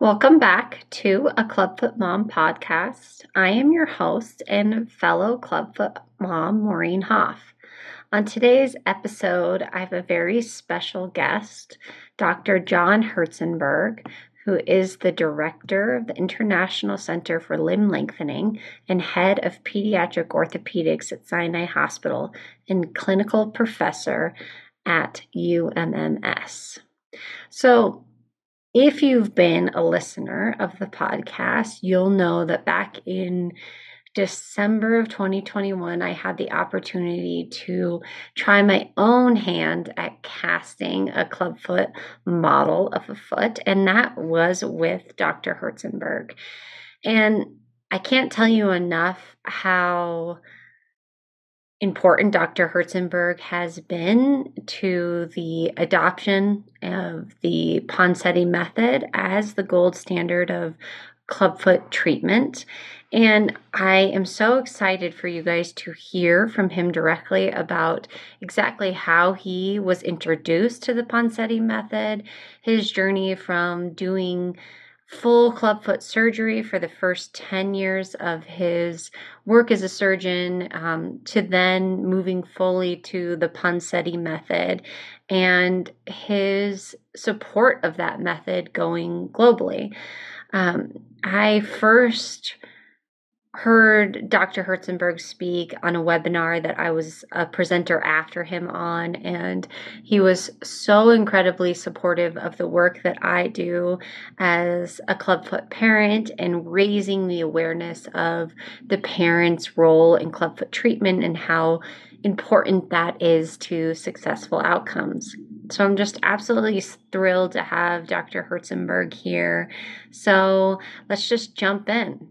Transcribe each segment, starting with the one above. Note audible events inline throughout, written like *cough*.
Welcome back to a Clubfoot Mom podcast. I am your host and fellow Clubfoot mom, Maureen Hoff. On today's episode, I have a very special guest, Dr. John Herzenberg, who is the director of the International Center for Limb Lengthening and head of pediatric orthopedics at Sinai Hospital and clinical professor at UMMS. So, if you've been a listener of the podcast, you'll know that back in December of 2021, I had the opportunity to try my own hand at casting a clubfoot model of a foot, and that was with Dr. Herzenberg. And I can't tell you enough how important Dr. Herzenberg has been to the adoption of the Ponseti method as the gold standard of clubfoot treatment. And I am so excited for you guys to hear from him directly about exactly how he was introduced to the Ponseti method, his journey from doing full clubfoot surgery for the first 10 years of his work as a surgeon um, to then moving fully to the Ponseti method and his support of that method going globally. Um, I first heard Dr. Herzenberg speak on a webinar that I was a presenter after him on, and he was so incredibly supportive of the work that I do as a clubfoot parent and raising the awareness of the parent's role in clubfoot treatment and how important that is to successful outcomes. So I'm just absolutely thrilled to have Dr. Herzenberg here. So let's just jump in.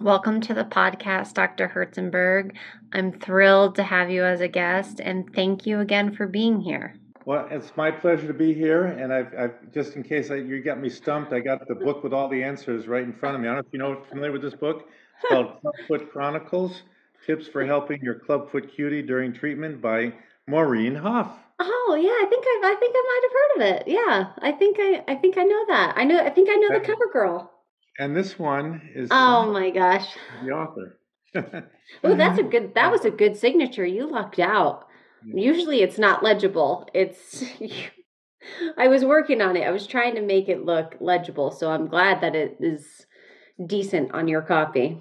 Welcome to the podcast, Dr. Herzenberg. I'm thrilled to have you as a guest, and thank you again for being here. Well, it's my pleasure to be here, and I've, I've just in case I, you got me stumped, I got the book with all the answers right in front of me. I don't know if you know familiar with this book. It's called *laughs* Clubfoot Chronicles: Tips for Helping Your Clubfoot Cutie During Treatment by Maureen Hoff. Oh yeah, I think I, I think I might have heard of it. Yeah, I think I, I think I know that. I know. I think I know the cover girl. And this one is Oh my gosh. the author. *laughs* Oh, that's a *laughs* good. That was a good signature. You lucked out. Usually, it's not legible. It's. *laughs* I was working on it. I was trying to make it look legible, so I'm glad that it is decent on your copy.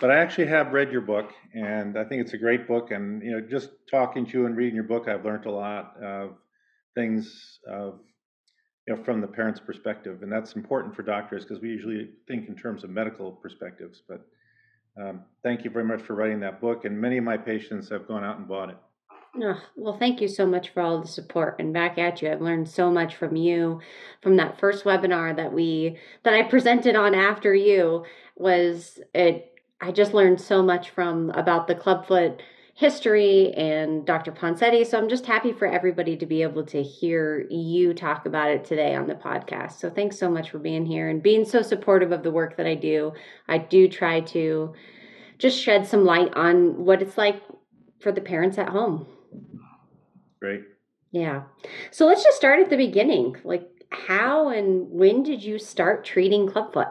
But I actually have read your book, and I think it's a great book. And you know, just talking to you and reading your book, I've learned a lot of things of you know from the parent's perspective, and that's important for doctors because we usually think in terms of medical perspectives. But um, thank you very much for writing that book, and many of my patients have gone out and bought it. Oh, well, thank you so much for all the support and back at you. I've learned so much from you from that first webinar that we that I presented on after you was it I just learned so much from about the clubfoot history and Dr. Ponseti. So I'm just happy for everybody to be able to hear you talk about it today on the podcast. So thanks so much for being here and being so supportive of the work that I do. I do try to just shed some light on what it's like for the parents at home. Great. Yeah. So let's just start at the beginning. Like how and when did you start treating clubfoot?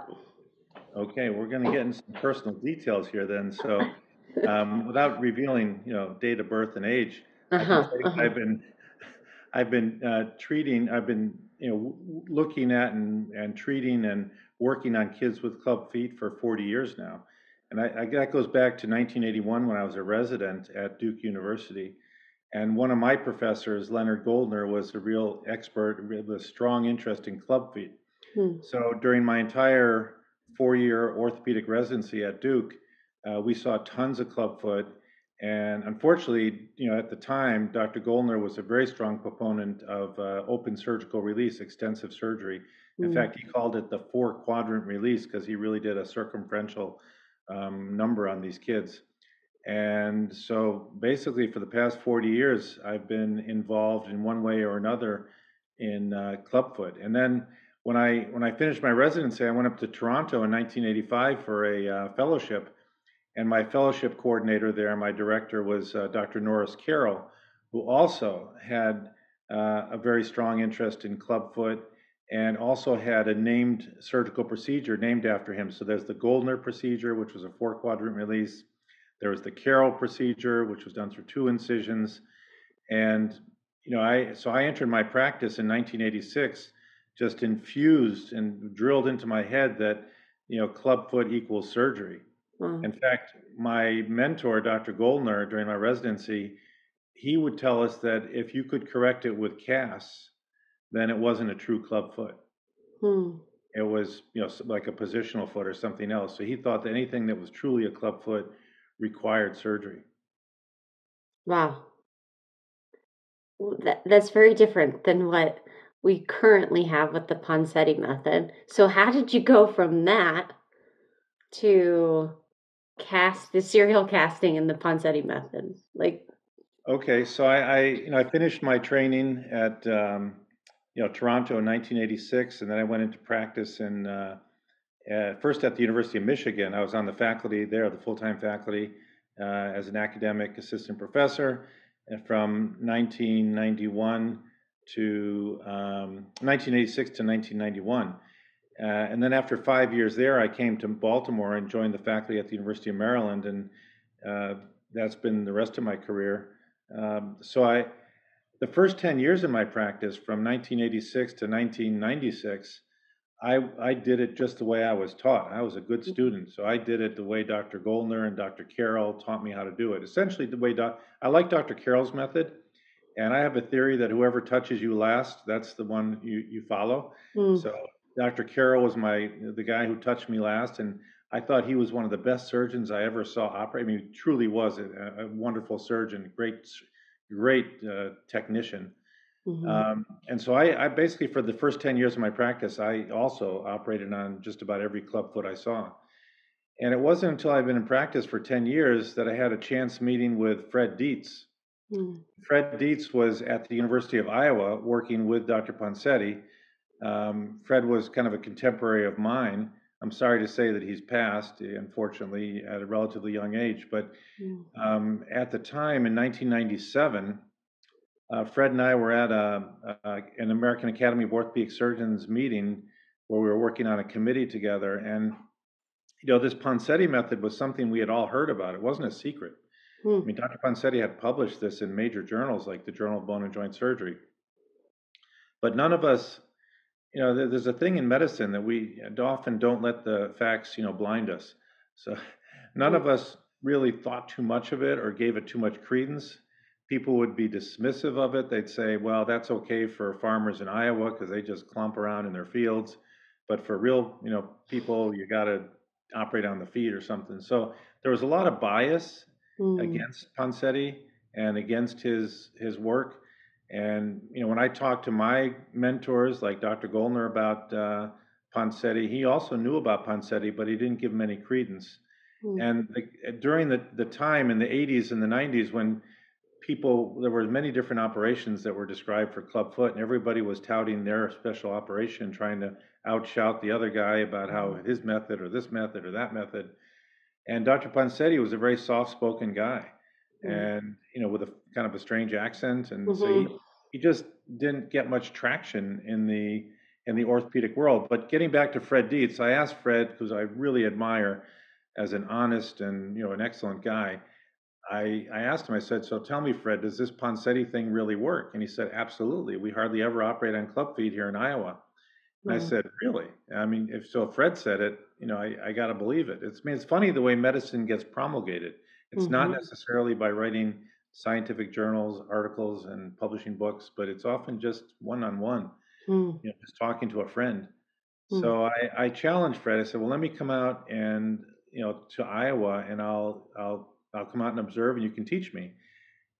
Okay, we're going to get into some personal details here then. So, *laughs* *laughs* um, without revealing, you know, date of birth and age, Uh-huh, uh-huh. have been, *laughs* I've been uh, treating, I've been, you know, w- looking at and, and treating and working on kids with club feet for 40 years now. And I, I, that goes back to 1981 when I was a resident at Duke University. And one of my professors, Leonard Goldner, was a real expert with a strong interest in club feet. Hmm. So during my entire four-year orthopedic residency at Duke, uh, we saw tons of clubfoot. And unfortunately, you know, at the time, Dr. Goldner was a very strong proponent of uh, open surgical release, extensive surgery. In Mm. fact, he called it the four quadrant release because he really did a circumferential um, number on these kids. And so basically, for the past 40 years, I've been involved in one way or another in uh, clubfoot. And then when I when I finished my residency, I went up to Toronto in 1985 for a uh, fellowship, and my fellowship coordinator there, my director, was uh, Dr. Norris Carroll, who also had uh, a very strong interest in clubfoot and also had a named surgical procedure named after him. So there's the Goldner procedure, which was a four quadrant release. There was the Carroll procedure, which was done through two incisions. And, you know, I, so I entered my practice in 1986, just infused and drilled into my head that, you know, clubfoot equals surgery. Mm. In fact, my mentor, Dr. Goldner, during my residency, he would tell us that if you could correct it with casts, then it wasn't a true club foot. Hmm. It was, you know, like a positional foot or something else. So he thought that anything that was truly a club foot required surgery. Wow. That, that's very different than what we currently have with the Ponseti method. So, how did you go from that to cast the serial casting and the Ponseti method? Like, okay, so I, I you know, I finished my training at um, you know, Toronto in 1986, and then I went into practice in uh, first at the University of Michigan. I was on the faculty there, the full-time faculty, uh, as an academic assistant professor from 1991 to um, 1986 to 1991. Uh, and then after five years there, I came to Baltimore and joined the faculty at the University of Maryland, and uh, that's been the rest of my career. Um, so I, the first 10 years of my practice, from 1986 to 1996, I, I did it just the way I was taught. I was a good mm-hmm. student, so I did it the way Dr. Goldner and Dr. Carroll taught me how to do it. Essentially, the way doc, I like Dr. Carroll's method, and I have a theory that whoever touches you last, that's the one you, you follow. Mm. So Dr. Carroll was my the guy who touched me last, and I thought he was one of the best surgeons I ever saw operate. I mean, he truly was a, a wonderful surgeon, great great uh, technician. Mm-hmm. Um, and so I, I, basically, for the first 10 years of my practice, I also operated on just about every club foot I saw. And it wasn't until I'd been in practice for 10 years that I had a chance meeting with Fred Dietz. Mm. Fred Dietz was at the University of Iowa working with Dr. Ponseti. Um, Fred was kind of a contemporary of mine. I'm sorry to say that he's passed, unfortunately, at a relatively young age. But mm. um, at the time in 1997, uh, Fred and I were at a, a, an American Academy of Orthopedic Surgeons meeting where we were working on a committee together. And, you know, this Ponseti method was something we had all heard about. It wasn't a secret. Mm. I mean, Dr. Ponseti had published this in major journals like the Journal of Bone and Joint Surgery. But none of us you know, there's a thing in medicine that we often don't let the facts, you know, blind us. So none of us really thought too much of it or gave it too much credence. People would be dismissive of it. They'd say, well, that's okay for farmers in Iowa because they just clump around in their fields. But for real, you know, people, you got to operate on the feet or something. So there was a lot of bias mm. against Ponseti and against his his work. And you know, when I talked to my mentors, like Dr. Goldner, about uh, Ponseti, he also knew about Ponseti, but he didn't give him any credence. Mm. And the, during the, the time in the 80s and the 90s, when people, there were many different operations that were described for clubfoot, and everybody was touting their special operation, trying to outshout the other guy about how hmm. his method or this method or that method. And Dr. Ponseti was a very soft-spoken guy. Mm-hmm. and you know with a kind of a strange accent and mm-hmm. so he, mm-hmm. he just didn't get much traction in the in the orthopedic world but getting back to fred dietz i asked fred because i really admire as an honest and you know an excellent guy I, I asked him, I said, so tell me, Fred, does this Ponseti thing really work? And he said, absolutely. We hardly ever operate on club feet here in Iowa. And mm-hmm. I said, really? I mean, if so, if Fred said it, you know, I, I got to believe it. It's, I mean, it's funny the way medicine gets promulgated. It's not Mhm. necessarily by writing scientific journals, articles, and publishing books, but it's often just one on one, you know, just talking to a friend. Mm. So I, I challenged Fred. I said, "Well, let me come out and you know to Iowa, and I'll I'll I'll come out and observe, and you can teach me."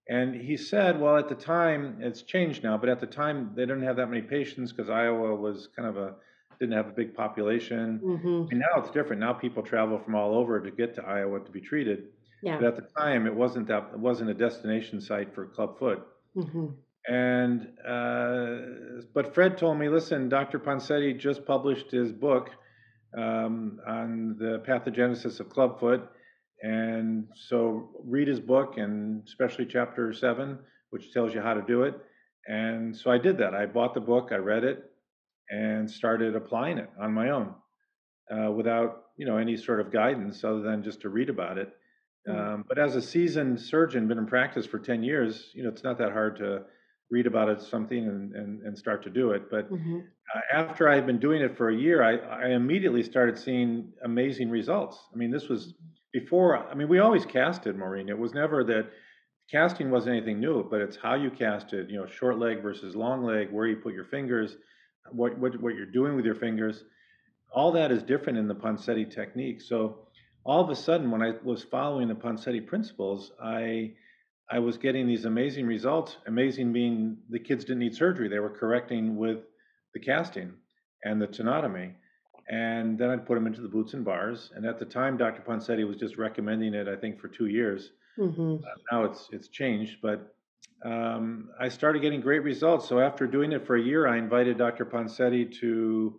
And he said, "Well, at the time, it's changed now, but at the time they didn't have that many patients because Iowa was kind of a didn't have a big population, hmm and now it's different. Now people travel from all over to get to Iowa to be treated." Yeah. But at the time, it wasn't that it wasn't a destination site for clubfoot. Mm-hmm. And uh, but Fred told me, listen, Dr. Ponseti just published his book um, on the pathogenesis of clubfoot, and so read his book and especially chapter seven, which tells you how to do it. And so I did that. I bought the book, I read it, and started applying it on my own uh, without you know any sort of guidance other than just to read about it. Mm. Um, but as a seasoned surgeon, been in practice for ten years, you know it's not that hard to read about it something and, and, and start to do it. But mm-hmm. uh, after I had been doing it for a year, I, I immediately started seeing amazing results. I mean, this was before. I mean, we always casted Maureen. It was never that casting wasn't anything new, but it's how you casted. You know, short leg versus long leg, where you put your fingers, what what what you're doing with your fingers all that is different in the Ponseti technique. So all of a sudden, when I was following the Ponseti principles, I I was getting these amazing results. Amazing being the kids didn't need surgery; they were correcting with the casting and the tenotomy. And then I'd put them into the boots and bars. And at the time, Dr. Ponseti was just recommending it, I think, for two years. Mm-hmm. Uh, now it's it's changed, but um, I started getting great results. So after doing it for a year, I invited Dr. Ponseti to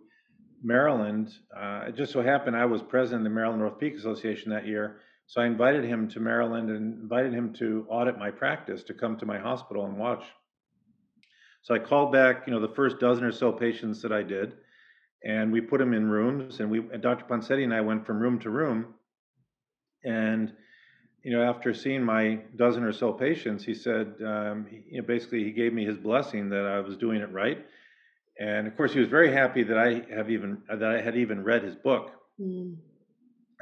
Maryland. Uh, it just so happened I was president of the Maryland Orthopedic Association that year. So I invited him to Maryland and invited him to audit my practice, to come to my hospital and watch. So I called back, you know, the first dozen or so patients that I did, and we put them in rooms, and we, and Dr. Ponseti and I went from room to room, and you know, after seeing my dozen or so patients, he said, um, he, you know, basically he gave me his blessing that I was doing it right, and of course, he was very happy that I have even that I had even read his book. Mm.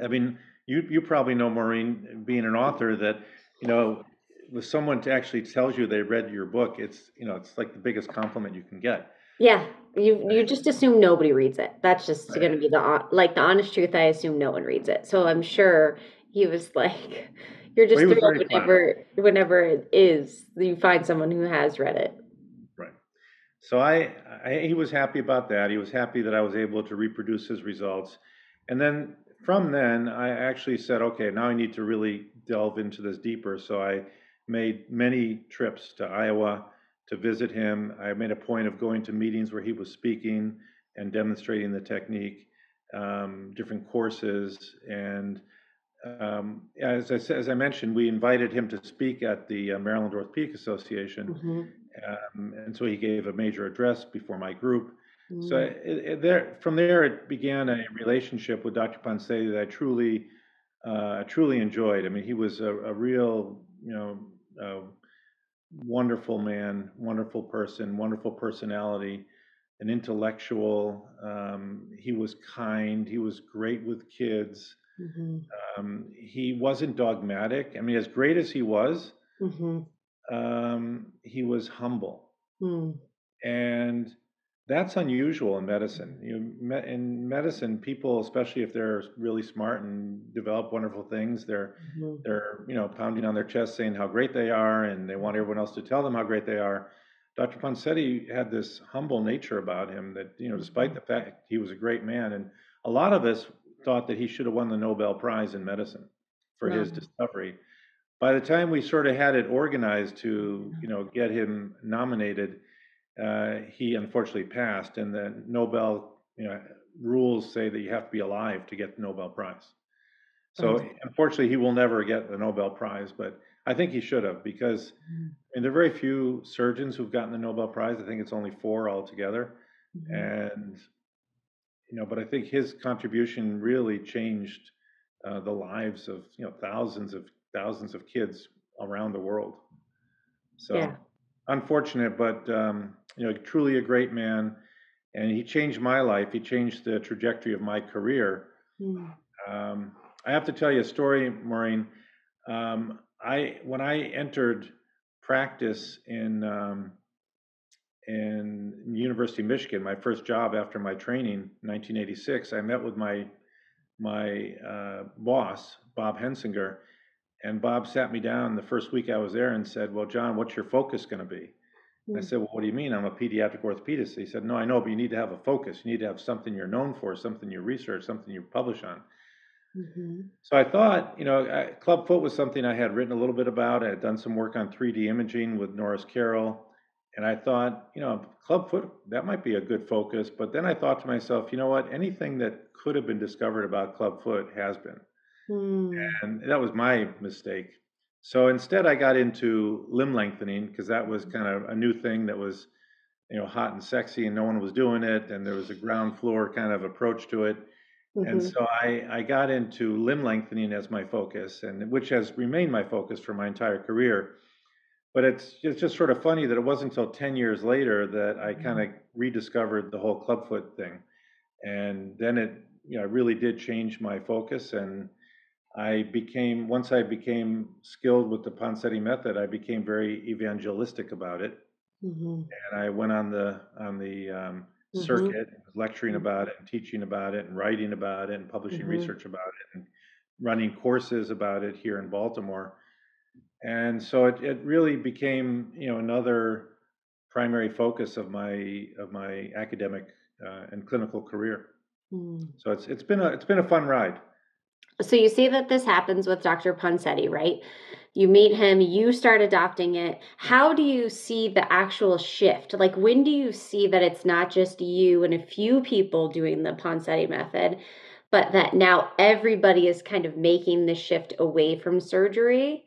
I mean, you you probably know Maureen, being an author, that you know, with someone to actually tells you they read your book, it's you know, it's like the biggest compliment you can get. Yeah, you you just assume nobody reads it. That's just right. going to be the like the honest truth. I assume no one reads it. So I'm sure he was *laughs* like, "You're just well, thrilled whenever whenever it is that you find someone who has read it." So I, I, he was happy about that. He was happy that I was able to reproduce his results. And then from then, I actually said, okay, now I need to really delve into this deeper. So I made many trips to Iowa to visit him. I made a point of going to meetings where he was speaking and demonstrating the technique, um, different courses, and um, as I as I mentioned, we invited him to speak at the uh, Maryland Orthopedic Association, mm-hmm. Um, and so he gave a major address before my group. Mm. So it, it, there, from there, it began a relationship with Dr. Ponseti that I truly, uh, truly enjoyed. I mean, he was a, a real, you know, uh, wonderful man, wonderful person, wonderful personality, an intellectual. Um, he was kind. He was great with kids. Mm-hmm. Um, he wasn't dogmatic. I mean, as great as he was, mm-hmm um, he was humble. Mm. And that's unusual in medicine. You in medicine, people, especially if they're really smart and develop wonderful things, they're mm-hmm. they're you know pounding on their chest saying how great they are, and they want everyone else to tell them how great they are. Dr. Ponseti had this humble nature about him that you know, despite mm-hmm. the fact he was a great man, and a lot of us thought that he should have won the Nobel Prize in medicine for his discovery by the time we sort of had it organized to, you know, get him nominated, uh, he unfortunately passed, and the Nobel, you know, rules say that you have to be alive to get the Nobel Prize. So unfortunately, he will never get the Nobel Prize, but I think he should have because, mm-hmm. and there are very few surgeons who've gotten the Nobel Prize. I think it's only four altogether, mm-hmm. and you know, but I think his contribution really changed uh, the lives of you know thousands of thousands of kids around the world. So yeah. unfortunate, but um, you know, truly a great man, and he changed my life. He changed the trajectory of my career. Mm. Um, I have to tell you a story, Maureen. Um, I when I entered practice in um, in University of Michigan, my first job after my training, 1986, I met with my my uh, boss, Bob Hensinger, and Bob sat me down the first week I was there and said, Well, John, what's your focus going to be? I hmm. said, Well, what do you mean? I'm a pediatric orthopedist. He said, No, I know, but you need to have a focus. You need to have something you're known for, something you research, something you publish on. Mm-hmm. So I thought, you know, I, clubfoot was something I had written a little bit about. I had done some work on 3D imaging with Norris Carroll. And I thought, you know, clubfoot, that might be a good focus. But then I thought to myself, you know what? Anything that could have been discovered about clubfoot has been. Mm. And that was my mistake. So instead, I got into limb lengthening because that was kind of a new thing that was you know, hot and sexy, and no one was doing it, and there was a ground floor kind of approach to it. And Mm-hmm. so I, I got into limb lengthening as my focus, and which has remained my focus for my entire career. But it's it's just sort of funny that it wasn't until 10 years later that I kind of rediscovered the whole clubfoot thing. And then it, you know, really did change my focus. And I became, once I became skilled with the Ponseti method, I became very evangelistic about it. Mm-hmm. And I went on the, on the um, Mhm. circuit, lecturing Mhm. about it and teaching about it and writing about it and publishing Mhm. research about it and running courses about it here in Baltimore. And so it, it really became, you know, another primary focus of my of my academic uh, and clinical career. Mm. So it's it's been a it's been a fun ride. So you see that this happens with Dr. Ponseti, right? You meet him, you start adopting it. How do you see the actual shift? Like, when do you see that it's not just you and a few people doing the Ponseti method, but that now everybody is kind of making the shift away from surgery?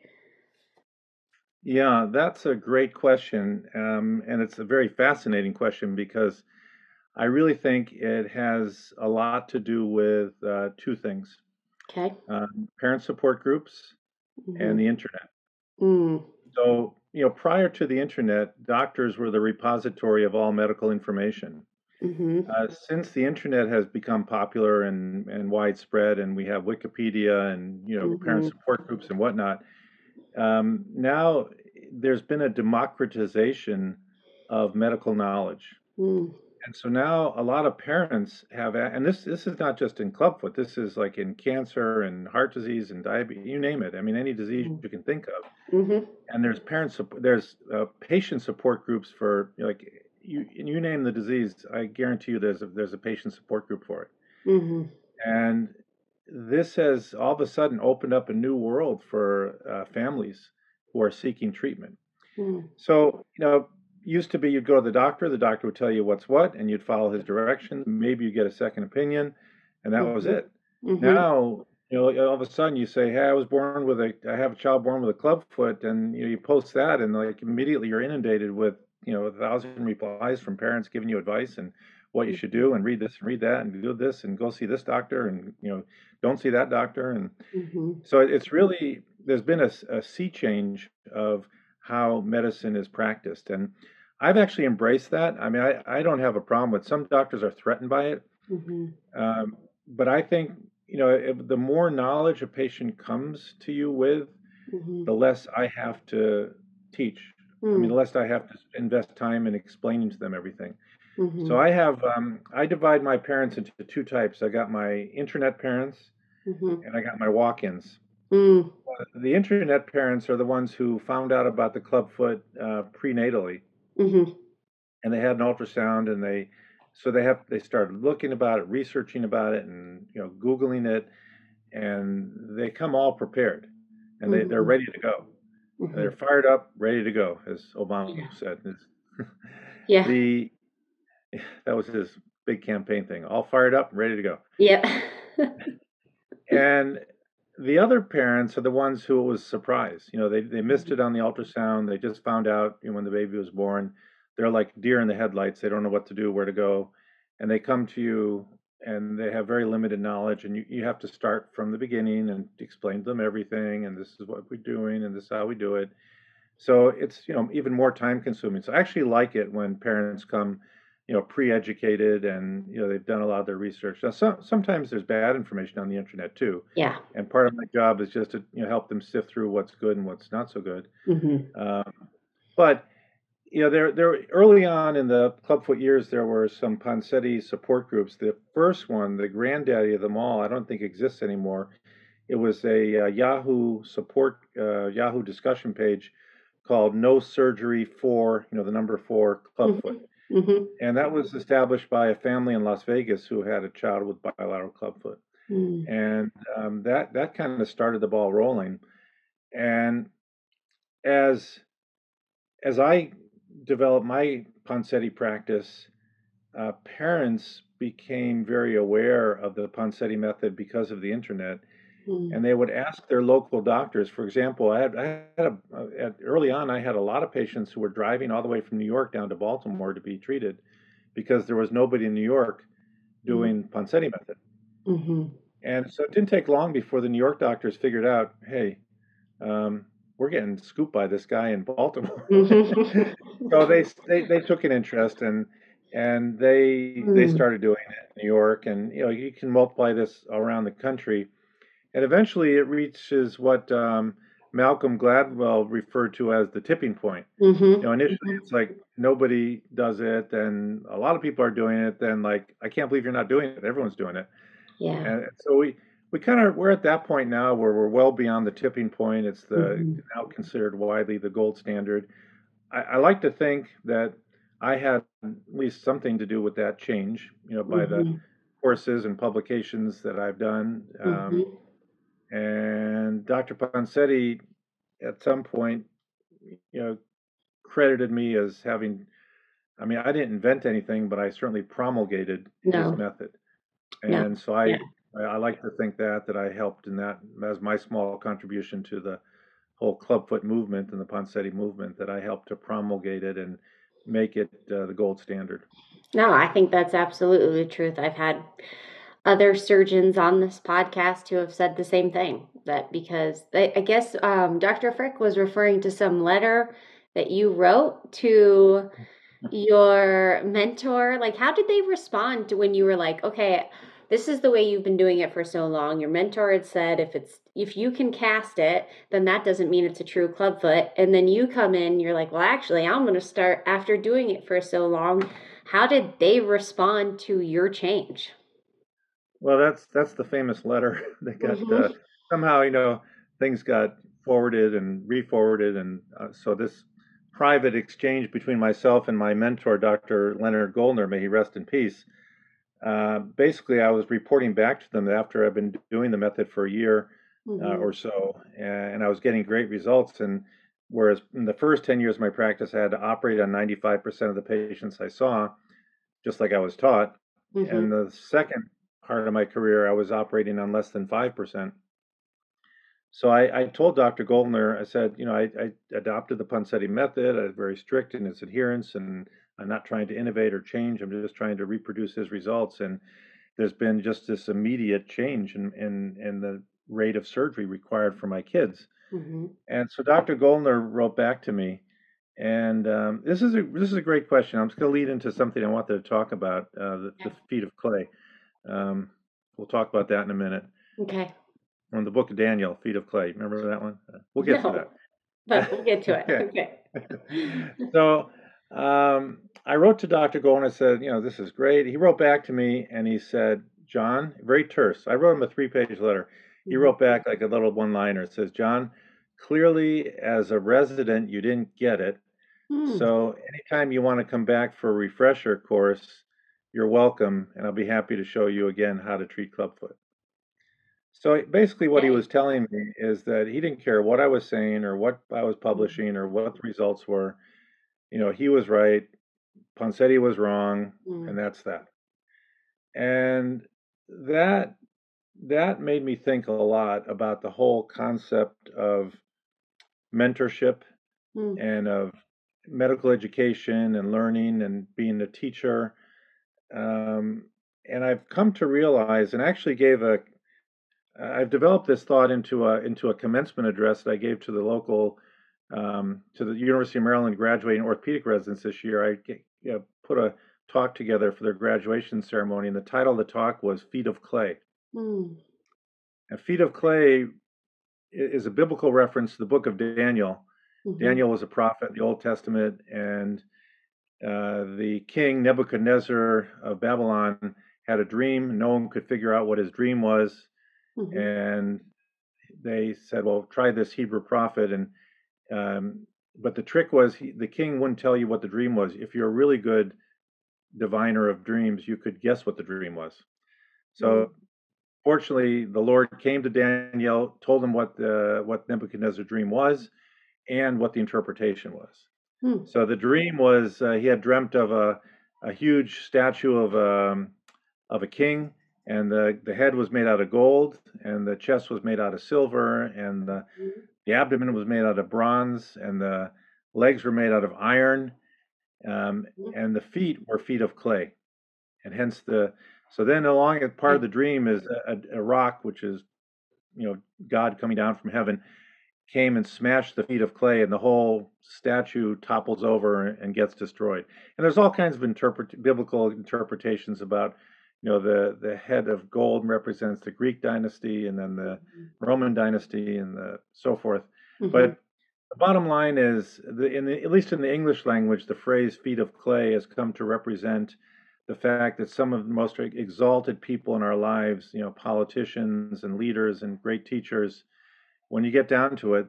Yeah, that's a great question, um, and it's a very fascinating question because I really think it has a lot to do with uh, two things: Okay. um, parent support groups and the internet. Mm. So, you know, prior to the internet, doctors were the repository of all medical information. hmm Uh, since the internet has become popular and, and widespread, and we have Wikipedia and you know parent Mhm. support groups and whatnot, um, now there's been a democratization of medical knowledge. Mm. And so now a lot of parents have, and this this is not just in clubfoot. This is like in cancer and heart disease and diabetes, you name it. I mean, any disease Mm. you can think of. hmm And there's parents, there's uh, patient support groups for like you you name the disease. I guarantee you there's a, there's a patient support group for it. hmm And this has all of a sudden opened up a new world for uh, families who are seeking treatment. Mm. So, you know, used to be you'd go to the doctor, the doctor would tell you what's what, and you'd follow his directions. Maybe you get a second opinion, and that was Mhm. it. hmm Now, you know, all of a sudden you say, "Hey, I was born with a, I have a child born with a club foot," and you, know, you post that, and like immediately you're inundated with, you know, a thousand replies from parents giving you advice and what you should do, and read this and read that, and do this and go see this doctor, and you know, don't see that doctor, and hmm so it's really there's been a sea change of how medicine is practiced, and I've actually embraced that. I mean, I, I don't have a problem with some doctors are threatened by it, hmm um, but I think you know if the more knowledge a patient comes to you with, hmm the less I have to teach. I mean, the less I have to invest time in explaining to them everything. hmm So I have um, I divide my parents into two types. I got my internet parents hmm and I got my walk-ins. Mm. The internet parents are the ones who found out about the clubfoot uh, prenatally, hmm and they had an ultrasound, and they so they have they started looking about it, researching about it, and you know googling it, and they come all prepared, and they they're Mhm. ready to go. hmm They're fired up, ready to go, as Obama Yeah. said. *laughs* Yeah. the *laughs* that was his big campaign thing. All fired up, ready to go. Yeah. and the other parents are the ones who was surprised. You know, they they missed mm-hmm. it on the ultrasound. They just found out you know, when the baby was born. They're like deer in the headlights. They don't know what to do, where to go, and they come to you and they have very limited knowledge. And you, you have to start from the beginning and explain to them everything. And this is what we're doing, and this is how we do it. So it's you know even more time consuming. So I actually like it when parents come you know pre-educated and you know they've done a lot of their research. Now some, sometimes there's bad information on the internet too. Yeah. and part of my job is just to you know help them sift through what's good and what's not so good. Hmm um, but you know there there early on in the clubfoot years there were some Ponseti support groups. The first one the granddaddy of them all i don't think exists anymore. It was a uh, yahoo support uh, yahoo discussion page called no surgery for you know the number four clubfoot hmm and that was established by a family in Las Vegas who had a child with bilateral clubfoot, mm. And um, that that kind of started the ball rolling. And as as I developed my Ponseti practice, uh, parents became very aware of the Ponseti method because of the internet, mm. and they would ask their local doctors. For example, I had, I had a, at, early on, I had a lot of patients who were driving all the way from New York down to Baltimore to be treated because there was nobody in New York mm. doing mm. Ponseti method. Mm-hmm. And so it didn't take long before the New York doctors figured out, hey, um, we're getting scooped by this guy in Baltimore. *laughs* So they, *laughs* they they took an interest and and they mm. they started doing it in New York, and you know you can multiply this around the country, and eventually it reaches what um, Malcolm Gladwell referred to as the tipping point. Mm-hmm. You know, initially mm-hmm. it's like nobody does it, and a lot of people are doing it. Then like I can't believe you're not doing it. Everyone's doing it. Yeah. And so we we kind of we're at that point now where we're well beyond the tipping point. It's the mm-hmm. now considered widely the gold standard. I, I, like to think that I had at least something to do with that change, you know, by mm-hmm. the courses and publications that I've done. Um, mm-hmm. And Dr. Ponseti, at some point, you know, credited me as having. I mean, I didn't invent anything, but I certainly promulgated no. his method. And no. so I, yeah. I, I like to think that that I helped in that as my small contribution to the whole clubfoot movement and the Ponseti movement that I helped to promulgate it and make it uh, the gold standard. No, I think that's absolutely the truth. I've had other surgeons on this podcast who have said the same thing that because they, I guess um, Dr. Frick was referring to some letter that you wrote to your mentor. Like, how did they respond to when you were like, okay, this is the way you've been doing it for so long. Your mentor had said if it's if you can cast it, then that doesn't mean it's a true clubfoot. And then you come in, you're like, well, actually, I'm going to start after doing it for so long. How did they respond to your change? Well, that's that's the famous letter *laughs* that got mm-hmm. uh, somehow you know things got forwarded and re-forwarded, and uh, so this private exchange between myself and my mentor, Dr. Leonard Goldner, may he rest in peace uh, basically, I was reporting back to them after I've been doing the method for a year uh, mm-hmm. or so, and I was getting great results. And whereas in the first 10 years of my practice, I had to operate on 95% of the patients I saw, just like I was taught. Mm-hmm. And the second part of my career, I was operating on less than 5%. So I, I told Dr. Goldner, I said, you know, I, I adopted the Ponseti method. I was very strict in its adherence and I'm not trying to innovate or change. I'm just trying to reproduce his results. And there's been just this immediate change in in, in the rate of surgery required for my kids. Mm-hmm. And so Dr. Goldner wrote back to me, and um, this is a this is a great question. I'm just going to lead into something I wanted to talk about uh, the, the, feet of clay. Um, we'll talk about that in a minute. Okay. On the book of Daniel, feet of clay. Remember that one? Uh, we'll get no, to that. *laughs* But we'll get to it. *laughs* okay. so um, I wrote to Dr. Go and I said, you know, this is great. He wrote back to me and he said, John, very terse. I wrote him a three page letter. He mm-hmm. wrote back like a little one liner. It says, John, clearly as a resident, you didn't get it. Mm. So anytime you want to come back for a refresher course, you're welcome, and I'll be happy to show you again how to treat clubfoot. So basically, what he was telling me is that he didn't care what I was saying or what I was mm-hmm. publishing or what the results were you know, he was right, Ponseti was wrong, mm. and that's that. And that that made me think a lot about the whole concept of mentorship mm. and of medical education and learning and being a teacher. Um, and I've come to realize, and actually gave a, I've developed this thought into a into a commencement address that I gave to the local um, to the University of Maryland graduating orthopedic residents this year, I you know, put a talk together for their graduation ceremony, and the title of the talk was "Feet of Clay." Mm. And "Feet of Clay" is a biblical reference to the book of Daniel. Mm-hmm. Daniel was a prophet in the Old Testament, and the king Nebuchadnezzar of Babylon had a dream. No one could figure out what his dream was, mm-hmm. and they said, "Well, try this Hebrew prophet." and um, but the trick was he, the king wouldn't tell you what the dream was. If you're a really good diviner of dreams, you could guess what the dream was. So, mm-hmm. fortunately, the Lord came to Daniel, told him what the what Nebuchadnezzar's dream was, and what the interpretation was. Mm. So the dream was uh, he had dreamt of a a huge statue of a um, of a king, and the the head was made out of gold, and the chest was made out of silver, and the Mm-hmm. the abdomen was made out of bronze, and the legs were made out of iron, um, Mhm. and the feet were feet of clay, and hence the. So then, along as part of the dream is a, a rock, which is, you know, God coming down from heaven, came and smashed the feet of clay, and the whole statue topples over and gets destroyed. And there's all kinds of interpret biblical interpretations about, you know, the the head of gold represents the Greek dynasty, and then the Roman dynasty, and the so forth. Mhm. But the bottom line is, the, in the, at least in the English language, the phrase "feet of clay" has come to represent the fact that some of the most exalted people in our lives, you know, politicians and leaders and great teachers, when you get down to it,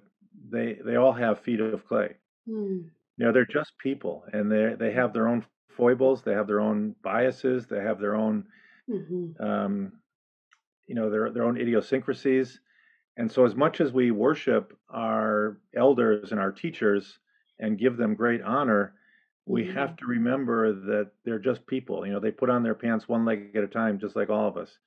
they they all have feet of clay. Mm. You know, they're just people, and they they have their own foibles, they have their own biases, they have their own Mhm. um, you know their their own idiosyncrasies and so as much as we worship our elders and our teachers and give them great honor we Mhm. have to remember that they're just people you know they put on their pants one leg at a time just like all of us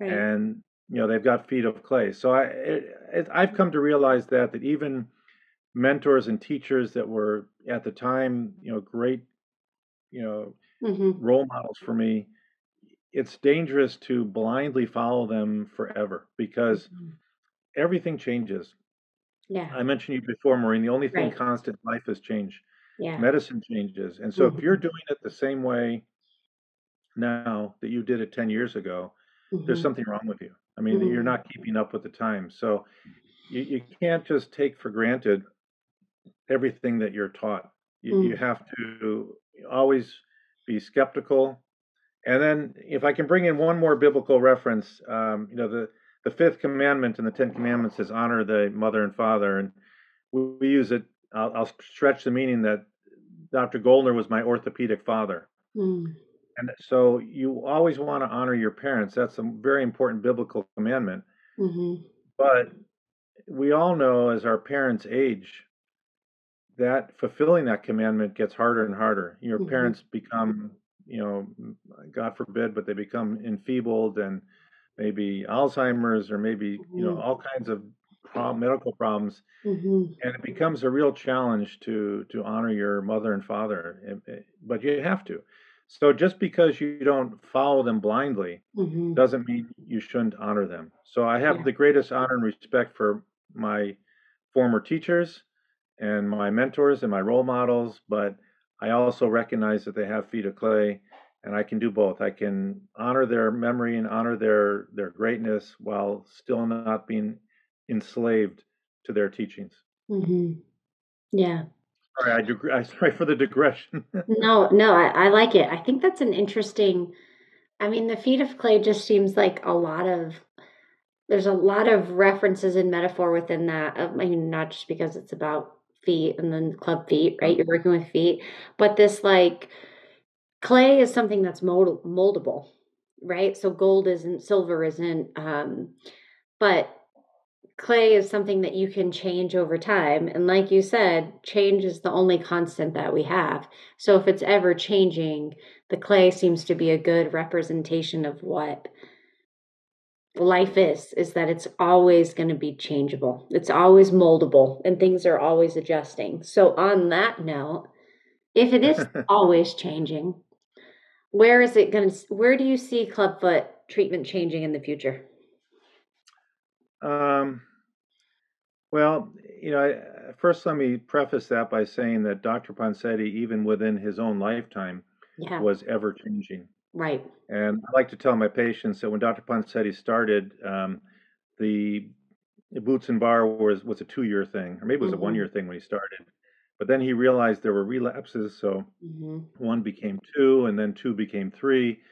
Right. and you know they've got feet of clay so i it, it, i've come to realize that that even mentors and teachers that were at the time you know great you know Mhm. role models for me it's dangerous to blindly follow them forever because Mhm. everything changes. Yeah. I mentioned you before, Maureen. The only thing Right. constant in life is change. Yeah. Medicine changes. And so if Mhm. you're doing it the same way now that you did it 10 years ago, there's Mhm. something wrong with you. I mean, you're Mhm. not keeping up with the times. So you, you can't just take for granted everything that you're taught. You, you Mm. have to always be skeptical. And then, if I can bring in one more biblical reference, um, you know, the, the fifth commandment in the Ten Commandments says, honor the mother and father. And we, we use it, I'll, I'll stretch the meaning that Dr. Goldner was my orthopedic father. Mm. And so you always want to honor your parents. That's a very important biblical commandment. Mhm. But we all know as our parents age, that fulfilling that commandment gets harder and harder. Your Mhm. parents become, you know, God forbid, but they become enfeebled and maybe Alzheimer's or maybe, you know, Mhm. all kinds of prob- medical problems. Mhm. And it becomes a real challenge to to honor your mother and father. Eh, But you have to. So just because you don't follow them blindly Mhm. doesn't mean you shouldn't honor them. So I have Yeah. the greatest honor and respect for my former teachers and my mentors and my role models, but I also recognize that they have feet of clay and I can do both. I can honor their memory and honor their their greatness while still not being enslaved to their teachings. Mhm. Yeah. Sorry, I dig- I *laughs* sorry for the digression. No, no, I, I like it. I think that's an interesting. I mean, the feet of clay just seems like a lot of. There's a lot of references and metaphor within that. I mean, not just because it's about feet and then club feet, right? You're working with feet, but this like clay is something that's mold- moldable, right? So gold isn't, silver isn't, um, but clay is something that you can change over time. And like you said, change is the only constant that we have. So if it's ever changing, the clay seems to be a good representation of what life is is that it's always going to be changeable. It's always moldable and things are always adjusting. So on that note, if it is *laughs* always changing, where is it going to where do you see clubfoot treatment changing in the future? Um, well, you know, I, first let me preface that by saying that Dr. Ponseti, even within his own lifetime, Yeah. was ever changing. Right. And I like to tell my patients that when Dr. Ponseti started, um, the boots and bar was was a two year thing, or maybe it was a Mhm. one year thing when he started. But then he realized there were relapses, so hmm one became two, and then two became three,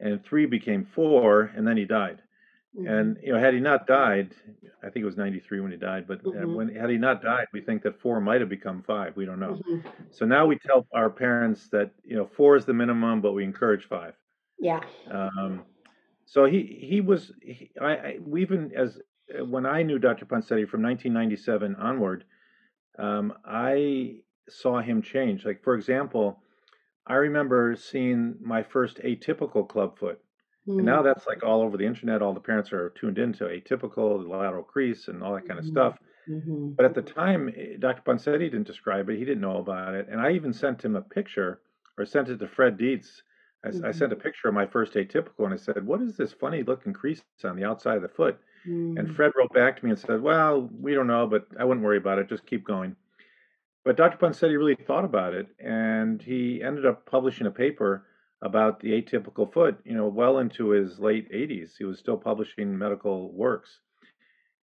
and three became four, and then he died. Mm-hmm. And you know, had he not died, I think it was '93 when he died. But uh, Mhm. when had he not died, we think that four might have become five. We don't know. hmm So now we tell our parents that you know four is the minimum, but we encourage five. Yeah. Um, so he he was he, I, I we even as uh, when I knew Dr. Ponseti from 1997 onward, um, I saw him change. Like for example, I remember seeing my first atypical clubfoot, And now that's like all over the internet. All the parents are tuned into atypical, the lateral crease, and all that kind of Mhm. stuff. Mm-hmm. But at the time, eh, Dr. Ponseti didn't describe it. He didn't know about it. And I even sent him a picture or sent it to Fred Dietz. I, s- I sent a picture of my first atypical and I said, What is this funny looking crease on the outside of the foot? Mm-hmm. And Fred wrote back to me and said, Well, we don't know, but I wouldn't worry about it. Just keep going. But Dr. Ponseti really thought about it and he ended up publishing a paper about the atypical foot, you know, well into his late 80s. He was still publishing medical works.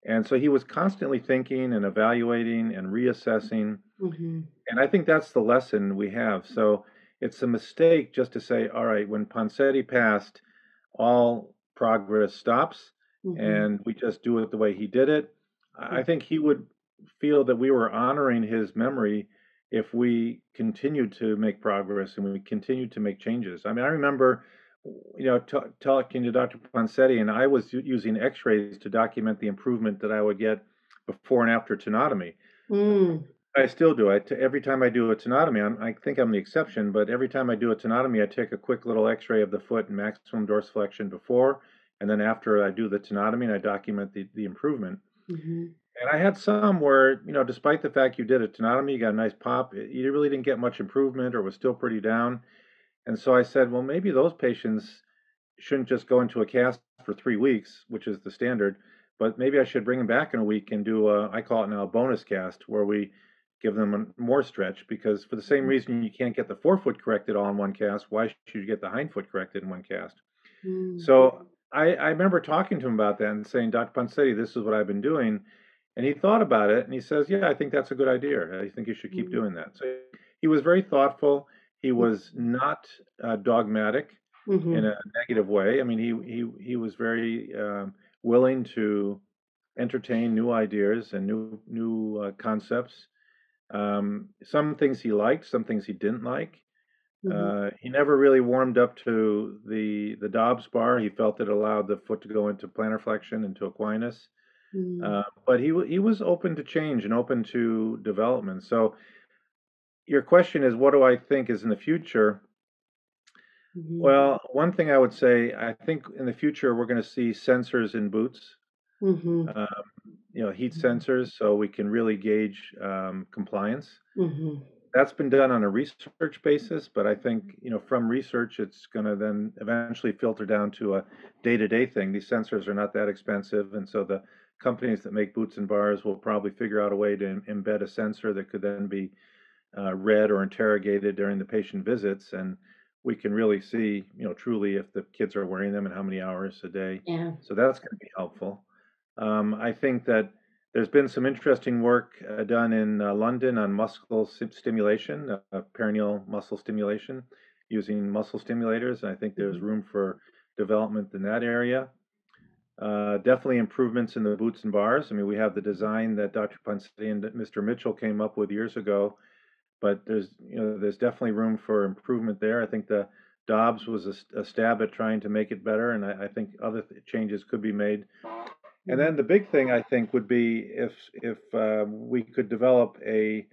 And so he was constantly thinking and evaluating and reassessing. Mm-hmm. And I think that's the lesson we have. So it's a mistake just to say, all right, when Ponseti passed, all progress stops Mm-hmm. and we just do it the way he did it. I I think he would feel that we were honoring his memory if we continue to make progress and we continue to make changes. I mean, I remember, you know, t- talking to Dr. Ponseti, and I was u- using X-rays to document the improvement that I would get before and after tenotomy. Mm. I still do. I t- every time I do a tenotomy, I'm, I think I'm the exception, but every time I do a tenotomy, I take a quick little X-ray of the foot and maximum dorsiflexion before, and then after I do the tenotomy, and I document the, the improvement. Mm-hmm. And I had some where, you know, despite the fact you did a tenotomy, you got a nice pop, you really didn't get much improvement or was still pretty down. And so I said, well, maybe those patients shouldn't just go into a cast for three weeks, which is the standard, but maybe I should bring them back in a week and do a, I call it now a bonus cast, where we give them a, more stretch because for the same reason you can't get the forefoot corrected all in one cast, why should you get the hindfoot corrected in one cast? Mm-hmm. So I, I remember talking to him about that and saying, Dr. Ponseti, this is what I've been doing. And he thought about it and he says, Yeah, I think that's a good idea. I think you should keep Mhm. doing that. So he was very thoughtful. He was not uh, dogmatic Mm-hmm. in a negative way. I mean, he he he was very um, willing to entertain new ideas and new new uh, concepts. Um, some things he liked, some things he didn't like. Mm-hmm. Uh, he never really warmed up to the the Dobbs bar. He felt it allowed the foot to go into plantar flexion into equinus. Mm-hmm. Uh, but he he was open to change and open to development. So your question is, what do I think is in the future? Mm-hmm. Well, one thing I would say, I think in the future we're going to see sensors in boots. Mm-hmm. Um, you know, heat Mhm. sensors, so we can really gauge um, compliance. Mm-hmm. That's been done on a research basis, but I think you know from research it's going to then eventually filter down to a day-to-day thing. These sensors are not that expensive, and so the companies that make boots and bars will probably figure out a way to embed a sensor that could then be uh, read or interrogated during the patient visits, and we can really see you know truly if the kids are wearing them and how many hours a day. Yeah. So that's going to be helpful. Um, I think that there's been some interesting work uh, done in uh, London on muscle stimulation, uh, peroneal muscle stimulation, using muscle stimulators. And I think there's Mhm. room for development in that area. Uh, definitely improvements in the boots and bars. I mean, we have the design that Dr. Ponseti and Mr. Mitchell came up with years ago, but there's you know there's definitely room for improvement there. I think the Dobbs was a stab at trying to make it better, and I, I think other th- changes could be made. And then the big thing I think would be if if uh, we could develop a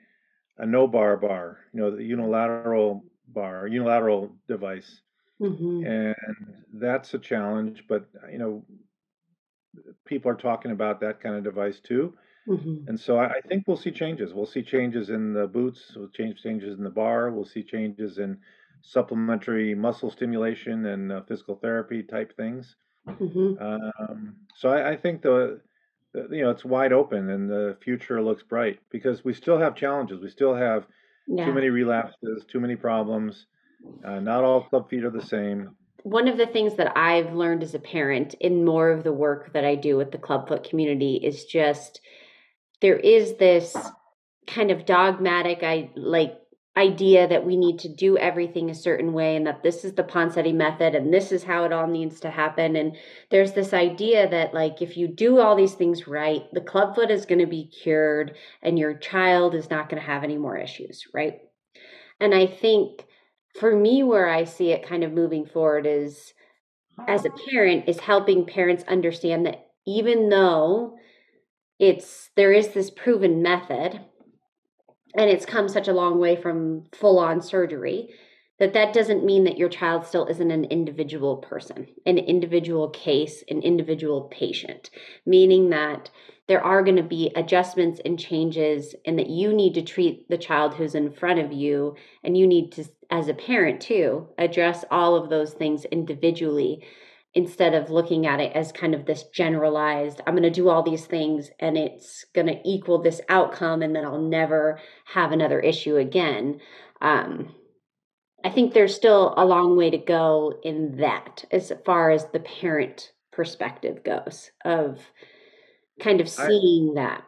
a no bar bar, you know, the unilateral bar, unilateral device, Mm-hmm. and that's a challenge. But you know, people are talking about that kind of device too, Mm-hmm. and so I, I think we'll see changes. We'll see changes in the boots. We'll change changes in the bar. We'll see changes in supplementary muscle stimulation and uh, physical therapy type things. Mm-hmm. Um, so I, I think the, the you know it's wide open and the future looks bright because we still have challenges. We still have Yeah. too many relapses, too many problems. Uh, not all club feet are the same. One of the things that I've learned as a parent in more of the work that I do with the clubfoot community is just there is this kind of dogmatic I like idea that we need to do everything a certain way and that this is the Ponseti method and this is how it all needs to happen. And there's this idea that like if you do all these things right the clubfoot is going to be cured and your child is not going to have any more issues right? And I think for me where I see it kind of moving forward is as a parent is helping parents understand that even though it's there is this proven method and it's come such a long way from full on surgery that that doesn't mean that your child still isn't an individual person, an individual case, an individual patient, meaning that there are going to be adjustments and changes and that you need to treat the child who's in front of you and you need to as a parent too address all of those things individually instead of looking at it as kind of this generalized i'm going to do all these things and it's going to equal this outcome and then i'll never have another issue again. Um, i think there's still a long way to go in that as far as the parent perspective goes of kind of seeing I, that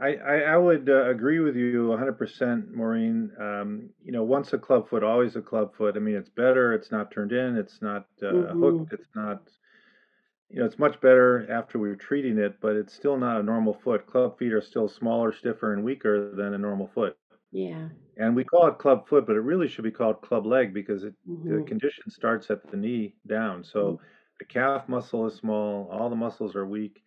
I, I, I would uh, agree with you 100%, Maureen. Um, you know, once a club foot, always a club foot. I mean, it's better. It's not turned in. It's not uh, mm-hmm. hooked. It's not, you know, it's much better after we are treating it, but it's still not a normal foot. Club feet are still smaller, stiffer, and weaker than a normal foot. Yeah. And we call it club foot, but it really should be called club leg because it, mm-hmm. the condition starts at the knee down. So mm-hmm. the calf muscle is small, all the muscles are weak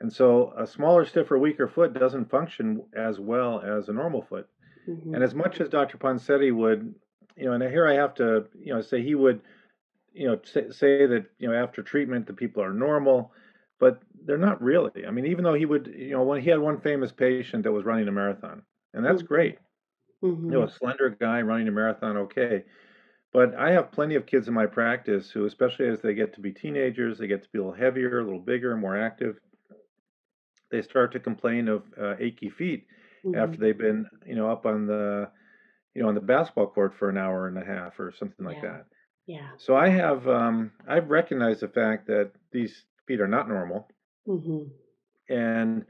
and so a smaller, stiffer, weaker foot doesn't function as well as a normal foot. Mm-hmm. And as much as Dr. Ponseti would, you know, and here I have to, you know, say he would, you know, say, say that, you know, after treatment, the people are normal, but they're not really. I mean, even though he would, you know, when he had one famous patient that was running a marathon, and that's mm-hmm. great. Mm-hmm. You know, a slender guy running a marathon, okay. But I have plenty of kids in my practice who, especially as they get to be teenagers, they get to be a little heavier, a little bigger, more active they start to complain of uh, achy feet mm-hmm. after they've been, you know, up on the, you know, on the basketball court for an hour and a half or something like yeah. that. Yeah. So I have, um, I've recognized the fact that these feet are not normal, mm-hmm. and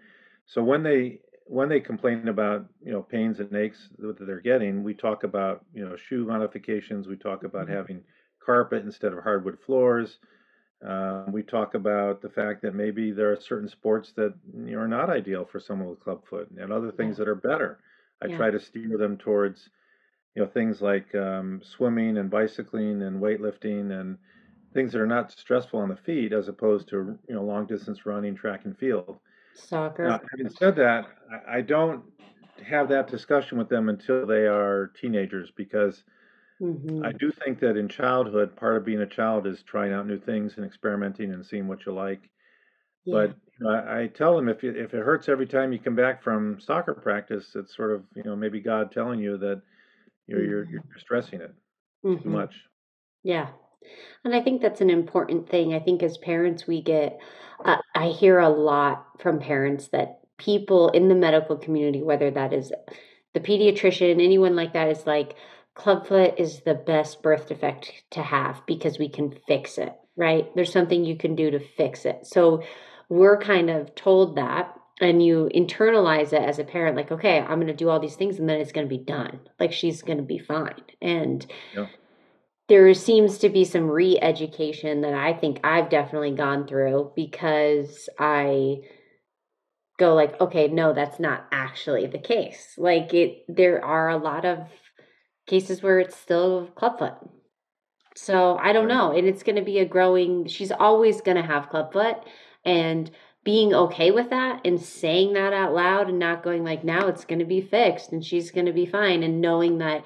so when they when they complain about you know pains and aches that they're getting, we talk about you know shoe modifications. We talk about mm-hmm. having carpet instead of hardwood floors. Uh, we talk about the fact that maybe there are certain sports that are not ideal for someone with clubfoot, and other things yeah. that are better. I yeah. try to steer them towards, you know, things like um, swimming and bicycling and weightlifting and things that are not stressful on the feet, as opposed to you know long distance running, track and field. Soccer. Now, having said that, I don't have that discussion with them until they are teenagers because Mm-hmm. I do think that in childhood, part of being a child is trying out new things and experimenting and seeing what you like. Yeah. But you know, I, I, tell them if you, if it hurts every time you come back from soccer practice, it's sort of you know maybe God telling you that you're mm-hmm. you're, you're stressing it too much. Yeah, and I think that's an important thing. I think as parents, we get uh, I hear a lot from parents that people in the medical community, whether that is the pediatrician, anyone like that, is like clubfoot is the best birth defect to have because we can fix it, right? There's something you can do to fix it. So we're kind of told that and you internalize it as a parent like okay i'm going to do all these things and then it's going to be done like she's going to be fine and yeah. there seems to be some re-education that i think i've definitely gone through because i go like okay no that's not actually the case like it there are a lot of cases where it's still clubfoot. So I don't know. And it's going to be a growing, she's always going to have clubfoot. And being okay with that and saying that out loud and not going like, now it's going to be fixed and she's going to be fine. And knowing that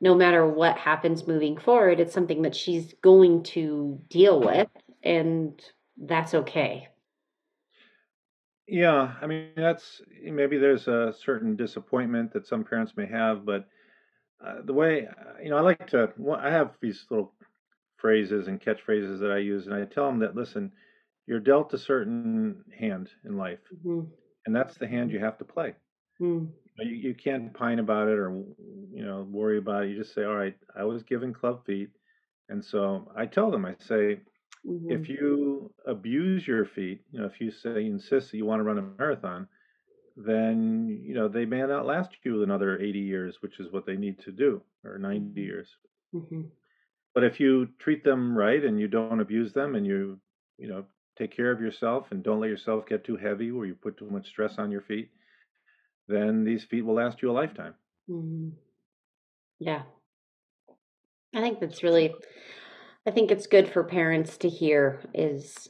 no matter what happens moving forward, it's something that she's going to deal with. And that's okay. Yeah. I mean, that's maybe there's a certain disappointment that some parents may have, but uh, the way uh, you know, I like to. I have these little phrases and catchphrases that I use, and I tell them that listen, you're dealt a certain hand in life, mm-hmm. and that's the hand you have to play. Mm. You, you can't pine about it or you know worry about it. You just say, all right, I was given club feet, and so I tell them, I say, mm-hmm. if you abuse your feet, you know, if you say you insist that you want to run a marathon, then you know they may not last you another 80 years, which is what they need to do, or 90 mm-hmm. years. Mm-hmm. But if you treat them right and you don't abuse them, and you you know take care of yourself and don't let yourself get too heavy or you put too much stress on your feet, then these feet will last you a lifetime. Mm-hmm. Yeah, I think that's really. I think it's good for parents to hear is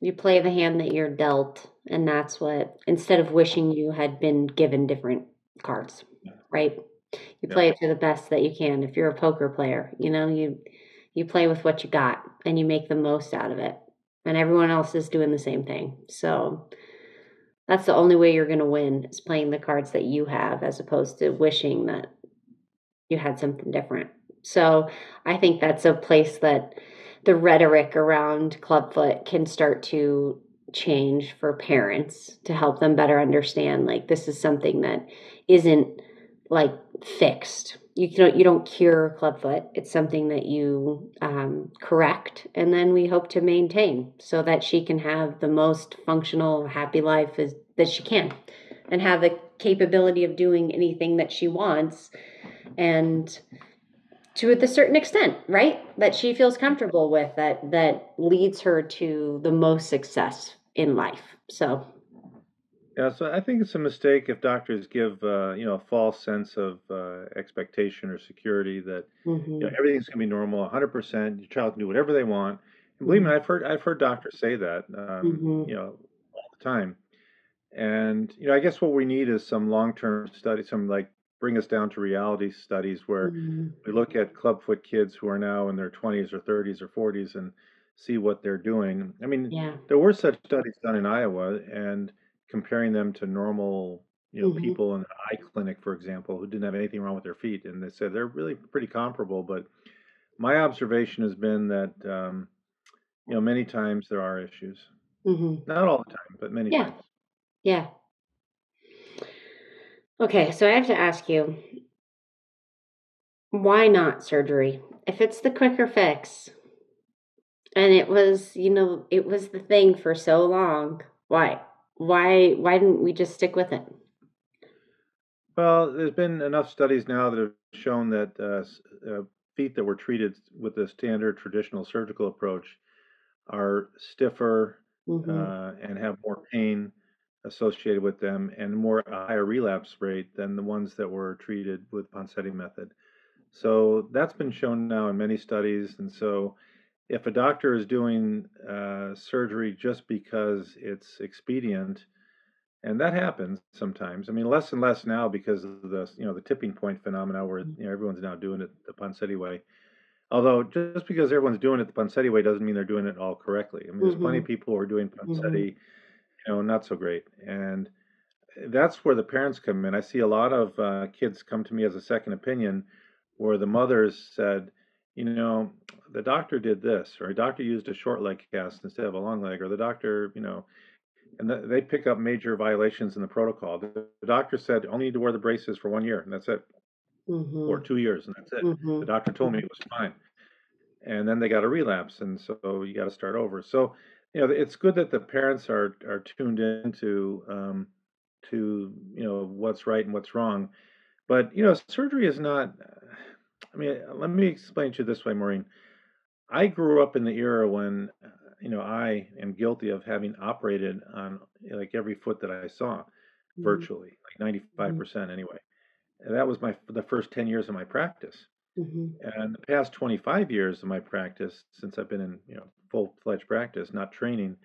you play the hand that you're dealt, and that's what, instead of wishing you had been given different cards, right? You play it to the best that you can. If you're a poker player, you know, you you play with what you got and you make the most out of it. And everyone else is doing the same thing. So that's the only way you're going to win is playing the cards that you have as opposed to wishing that you had something different. So I think that's a place that the rhetoric around clubfoot can start to change for parents to help them better understand like this is something that isn't like fixed. You don't you don't cure clubfoot. It's something that you um, correct and then we hope to maintain so that she can have the most functional happy life as, that she can and have the capability of doing anything that she wants and to a certain extent right? That she feels comfortable with that that leads her to the most success in life so yeah, so I think it's a mistake if doctors give uh, you know a false sense of uh, expectation or security that mm-hmm. you know, mm-hmm. everything's going to be normal, 100 percent. Your child can do whatever they want. And believe mm-hmm. me, I've heard I've heard doctors say that um, mm-hmm. you know all the time. And you know, I guess what we need is some long-term study, some like bring us down to reality studies where mm-hmm. we look at clubfoot kids who are now in their 20s or 30s or 40s and see what they're doing. I mean, yeah. there were such studies done in Iowa, and comparing them to normal you know mm-hmm. people in an eye clinic for example who didn't have anything wrong with their feet and they said they're really pretty comparable but my observation has been that um, you know many times there are issues mm-hmm. not all the time but many yeah. times yeah okay so i have to ask you why not surgery if it's the quicker fix and it was you know it was the thing for so long why why why didn't we just stick with it? Well, there's been enough studies now that have shown that uh, uh, feet that were treated with the standard traditional surgical approach are stiffer mm-hmm. uh, and have more pain associated with them and more a higher relapse rate than the ones that were treated with Ponseti method. So that's been shown now in many studies, and so if a doctor is doing uh, surgery just because it's expedient, and that happens sometimes. I mean, less and less now because of the you know the tipping point phenomena where mm. you know everyone's now doing it the Ponseti way. Although just because everyone's doing it the Ponseti way doesn't mean they're doing it all correctly. I mean, there's mm-hmm. plenty of people who are doing Ponseti, mm-hmm. you know, not so great, and that's where the parents come in. I see a lot of uh, kids come to me as a second opinion, where the mothers said you know, the doctor did this, or a doctor used a short leg cast instead of a long leg, or the doctor, you know, and the, they pick up major violations in the protocol. The, the, doctor said only need to wear the braces for one year, and that's it, mm-hmm. or two years, and that's it. Mm-hmm. The doctor told me it was fine, and then they got a relapse, and so you got to start over. So, you know, it's good that the parents are are tuned into um, to you know what's right and what's wrong, but you know, surgery is not I mean, let me explain to you this way, Maureen. I grew up in the era when, uh, you know, I am guilty of having operated on like every foot that I saw, mm-hmm. virtually, like ninety-five mm-hmm. percent anyway. And that was my the first ten years of my practice. Mm-hmm. And the past twenty-five years of my practice, since I've been in you know full-fledged practice, not training,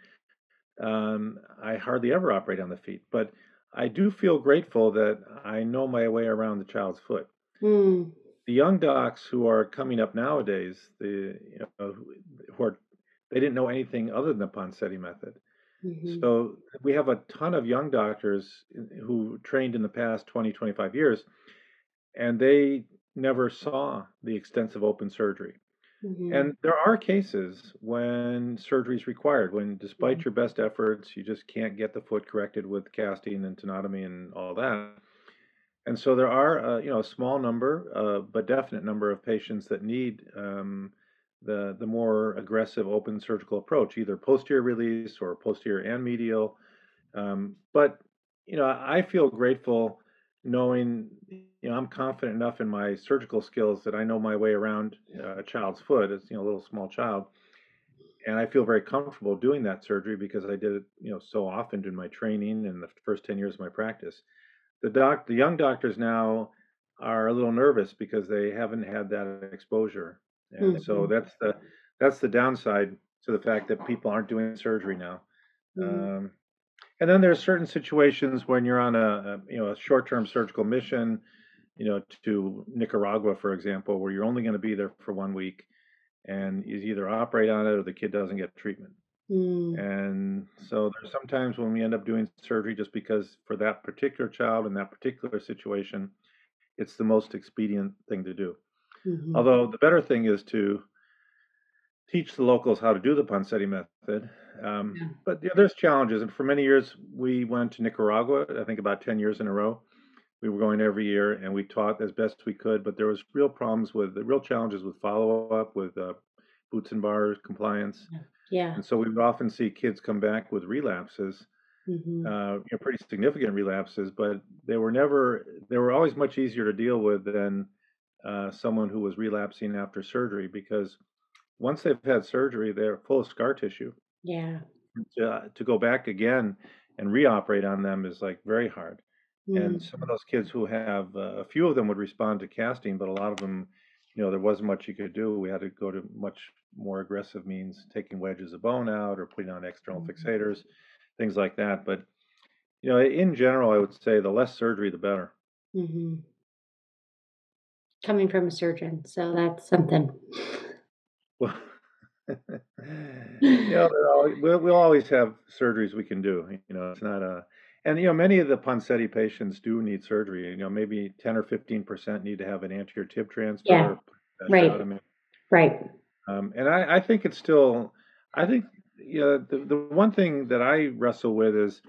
um, I hardly ever operate on the feet. But I do feel grateful that I know my way around the child's foot. Mm the young docs who are coming up nowadays, the you know, who are they didn't know anything other than the Ponseti method. Mm-hmm. So we have a ton of young doctors who trained in the past 20, 25 years, and they never saw the extensive open surgery. Mm-hmm. And there are cases when surgery is required, when despite mm-hmm. your best efforts, you just can't get the foot corrected with casting and tenotomy and all that. And so there are, uh, you know, a small number, uh, but definite number of patients that need um, the the more aggressive open surgical approach, either posterior release or posterior and medial. Um, but you know, I feel grateful knowing, you know, I'm confident enough in my surgical skills that I know my way around uh, a child's foot. As you know a little small child, and I feel very comfortable doing that surgery because I did it, you know, so often in my training and the first ten years of my practice the doc the young doctors now are a little nervous because they haven't had that exposure and mm-hmm. so that's the that's the downside to the fact that people aren't doing surgery now mm-hmm. um, and then there's certain situations when you're on a, a you know a short-term surgical mission you know, to Nicaragua, for example, where you're only going to be there for one week, and you either operate on it or the kid doesn't get treatment. Mm. And so there's sometimes when we end up doing surgery just because for that particular child in that particular situation, it's the most expedient thing to do. hmm Although the better thing is to teach the locals how to do the Ponseti method. Um, Yeah. but yeah, there's challenges, and for many years we went to Nicaragua. I think about ten years in a row. We were going every year, and we taught as best we could. But there was real problems with the real challenges with follow up, with uh, boots and bars compliance, Yeah. And so we would often see kids come back with relapses, hmm uh, you know, pretty significant relapses. But they were never. They were always much easier to deal with than uh, someone who was relapsing after surgery because once they've had surgery, they're full of scar tissue. Yeah. To, to go back again and reoperate on them is like very hard. Mm. And some of those kids who have, uh, a few of them would respond to casting, but a lot of them, you know, there wasn't much you could do. We had to go to much more aggressive means, taking wedges of bone out or putting on external Mhm. fixators, things like that. But, you know, in general, I would say the less surgery, the better. hmm Coming from a surgeon, so that's something. Well, *laughs* you know, there al- we'll, we'll always have surgeries we can do. You know, it's not a, and you know, many of the Ponseti patients do need surgery. You know, maybe 10 or 15 percent need to have an anterior tib transfer, Yeah, right. Right. Um, and I, I think it's still, I think, you know, the, the one thing that I wrestle with is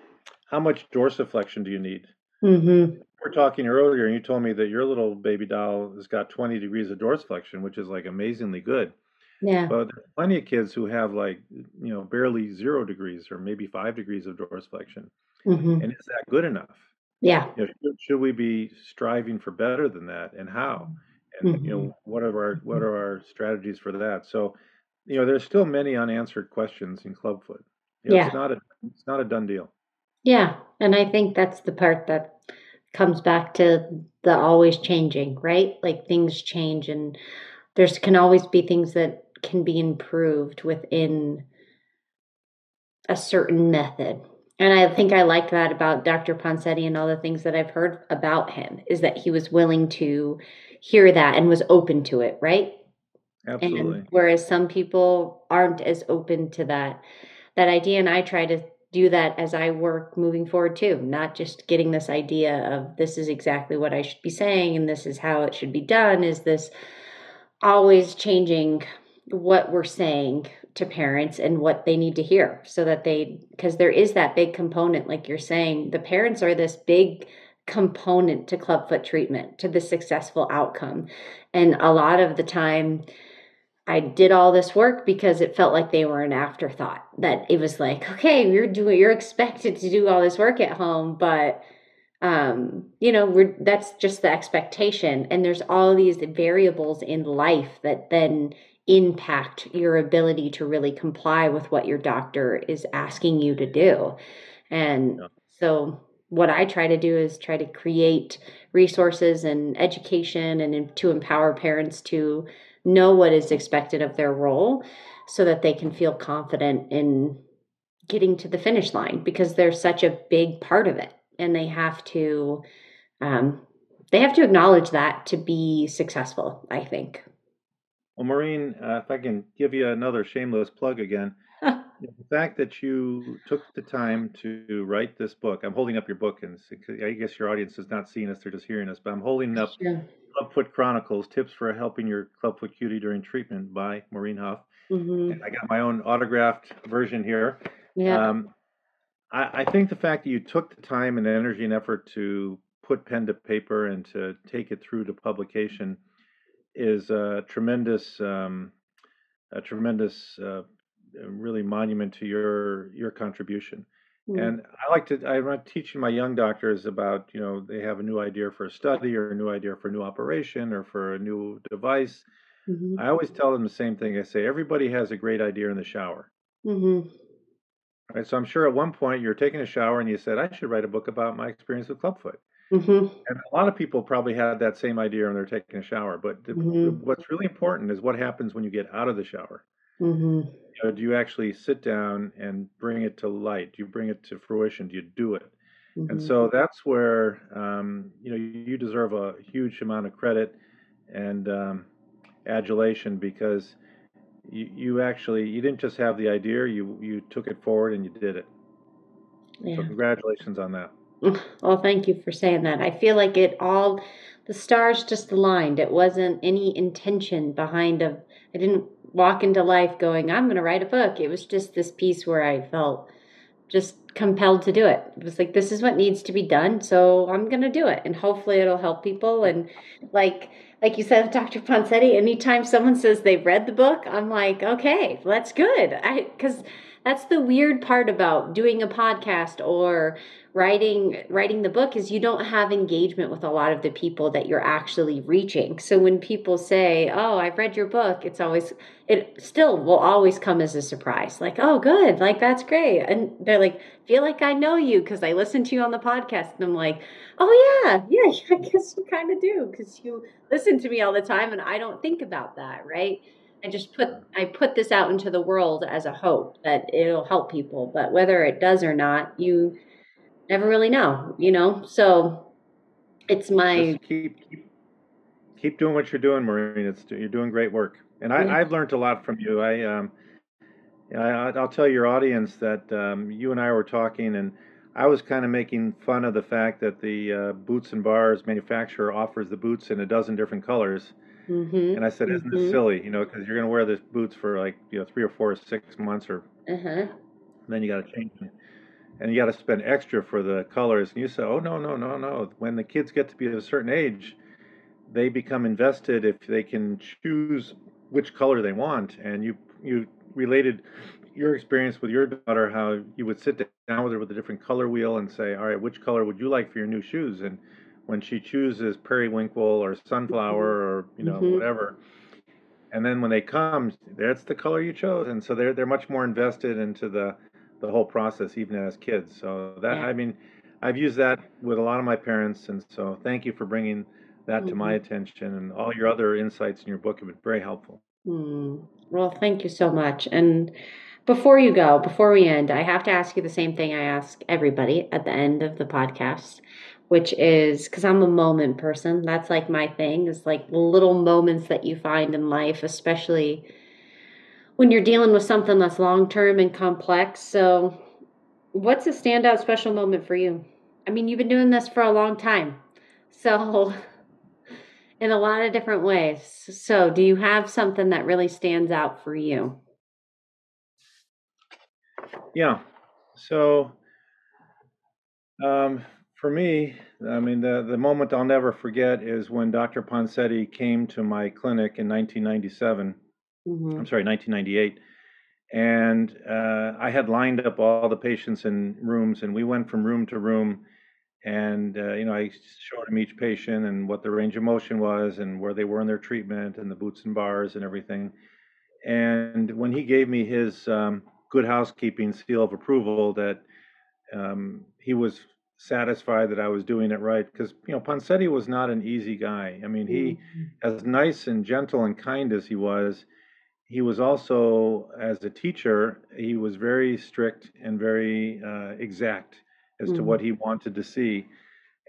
how much dorsiflexion do you need? hmm We're talking earlier, and you told me that your little baby doll has got 20 degrees of dorsiflexion, which is like amazingly good. Yeah. But there's plenty of kids who have like, you know, barely zero degrees or maybe five degrees of dorsiflexion. Hmm And is that good enough? Yeah. You know, should, should we be striving for better than that, and how? And you hmm know, what are our what are our strategies for that? So, you know, there's still many unanswered questions in clubfoot. You know, Yeah. it's not a it's not a done deal. Yeah. And I think that's the part that comes back to the always changing, right? Like things change and there's can always be things that can be improved within a certain method. And I think I like that about Dr. Ponseti and all the things that I've heard about him is that he was willing to hear that and was open to it, right? Absolutely. And whereas some people aren't as open to that that idea and I try to do that as I work moving forward too, not just getting this idea of this is exactly what I should be saying and this is how it should be done is this always changing what we're saying to parents and what they need to hear so that they because there is that big component like you're saying the parents are this big component to clubfoot treatment to the successful outcome and a lot of the time I did all this work because it felt like they were an afterthought. That it was like, okay, you're doing, you're expected to do all this work at home, but um, you know, we're, that's just the expectation. And there's all these variables in life that then impact your ability to really comply with what your doctor is asking you to do. And Yeah. so, what I try to do is try to create resources and education and to empower parents to know what is expected of their role so that they can feel confident in getting to the finish line because they're such a big part of it and they have to um, they have to acknowledge that to be successful i think Well, Maureen, uh, if I can give you another shameless plug again, *laughs* the fact that you took the time to write this book, I'm holding up your book, and I guess your audience is not seeing us, they're just hearing us, but I'm holding up Sure. Clubfoot Chronicles Tips for Helping Your Clubfoot Cutie During Treatment by Maureen Huff. hmm And I got my own autographed version here. yeah Um, I, I think the fact that you took the time and energy and effort to put pen to paper and to take it through to publication is a tremendous, um, a tremendous, uh, really monument to your your contribution. Mm. And I like to, I'm teaching my young doctors about, you know, they have a new idea for a study or a new idea for a new operation or for a new device. Mhm. I always tell them the same thing. I say, everybody has a great idea in the shower. Mhm. Right. So I'm sure at one point you're taking a shower and you said, I should write a book about my experience with clubfoot. Mhm. And a lot of people probably had that same idea when they're taking a shower. But the, Mhm. what's really important is what happens when you get out of the shower. Mhm. You know, do you actually sit down and bring it to light? Do you bring it to fruition? Do you do it? Mm-hmm. And so that's where um, you know you deserve a huge amount of credit and um, adulation because you, you actually you didn't just have the idea you you took it forward and you did it. Yeah. So congratulations on that. *sighs* Well, thank you for saying that. I feel like it all the stars just aligned. It wasn't any intention behind of, I didn't walk into life going, I'm going to write a book. It was just this piece where I felt just compelled to do it. It was like, this is what needs to be done. So I'm going to do it. And hopefully it'll help people. And like, like you said, *laughs* Dr. Ponseti, anytime someone says they've read the book, I'm like, okay, that's good. I, cause that's the weird part about doing a podcast or writing writing the book is you don't have engagement with a lot of the people that you're actually reaching. So when people say oh i've read your book it's always it still will always come as a surprise. Like oh good. Like that's great. And they're like feel like i know you because i listen to you on the podcast. And i'm like oh yeah. Yeah *laughs* i guess you kind of do because you listen to me all the time and i don't think about that right I just put I put this out into the world as a hope that it'll help people, but whether it does or not, you never really know, you know? So it's my keep, keep, keep doing what you're doing, Maureen. It's you're doing great work, and I, have learned a lot from you. I um, I, will tell your audience that um, you and I were talking, and I was kind of making fun of the fact that the uh, Boots and Bars manufacturer offers the boots in a dozen different colors. Mm-hmm. And I said, "Isn't mm-hmm. this silly? You know, because you're going to wear this boots for like you know three or four or six months, or uh-huh. then you got to change them." and you got to spend extra for the colors. And you say, oh, no, no, no, no. When the kids get to be a certain age, they become invested if they can choose which color they want. And you, you related your experience with your daughter, how you would sit down with her with a different color wheel and say, all right, which color would you like for your new shoes? And when she chooses periwinkle or sunflower or, you know, mm-hmm. whatever, and then when they come, that's the color you chose. And so they're, they're much more invested into the, the whole process even as kids. So that yeah. I mean, I've used that with a lot of my parents, and so thank you for bringing that mm-hmm. to my mm-hmm. attention. And all your other insights in your book have been very helpful. Mm. Well, thank you so much. And before you go, before we end, I have to ask you the same thing I ask everybody at the end of the podcast, which is because I'm a moment person. That's like my thing. Is like little moments that you find in life, especially when you're dealing with something that's long term and complex. So, what's a standout special moment for you? I mean, you've been doing this for a long time. *laughs* So, *laughs* in a lot of different ways. So, do you have something that really stands out for you? Yeah. So, um, for me, I mean, the, the moment I'll never forget is when Dr. Ponseti came to my clinic in 1997 Mm-hmm. I'm sorry, 1998. And uh, I had lined up all the patients in rooms, and we went from room to room. And uh, you know, I showed him each patient and what their range of motion was, and where they were in their treatment, and the boots and bars and everything. And when he gave me his um, good housekeeping seal of approval, that um, he was satisfied that I was doing it right because you know Ponseti was not an easy guy. I mean, he, mm-hmm. as nice and gentle and kind as he was, he was also, as a teacher, he was very strict and very uh, exact as mm-hmm. to what he wanted to see.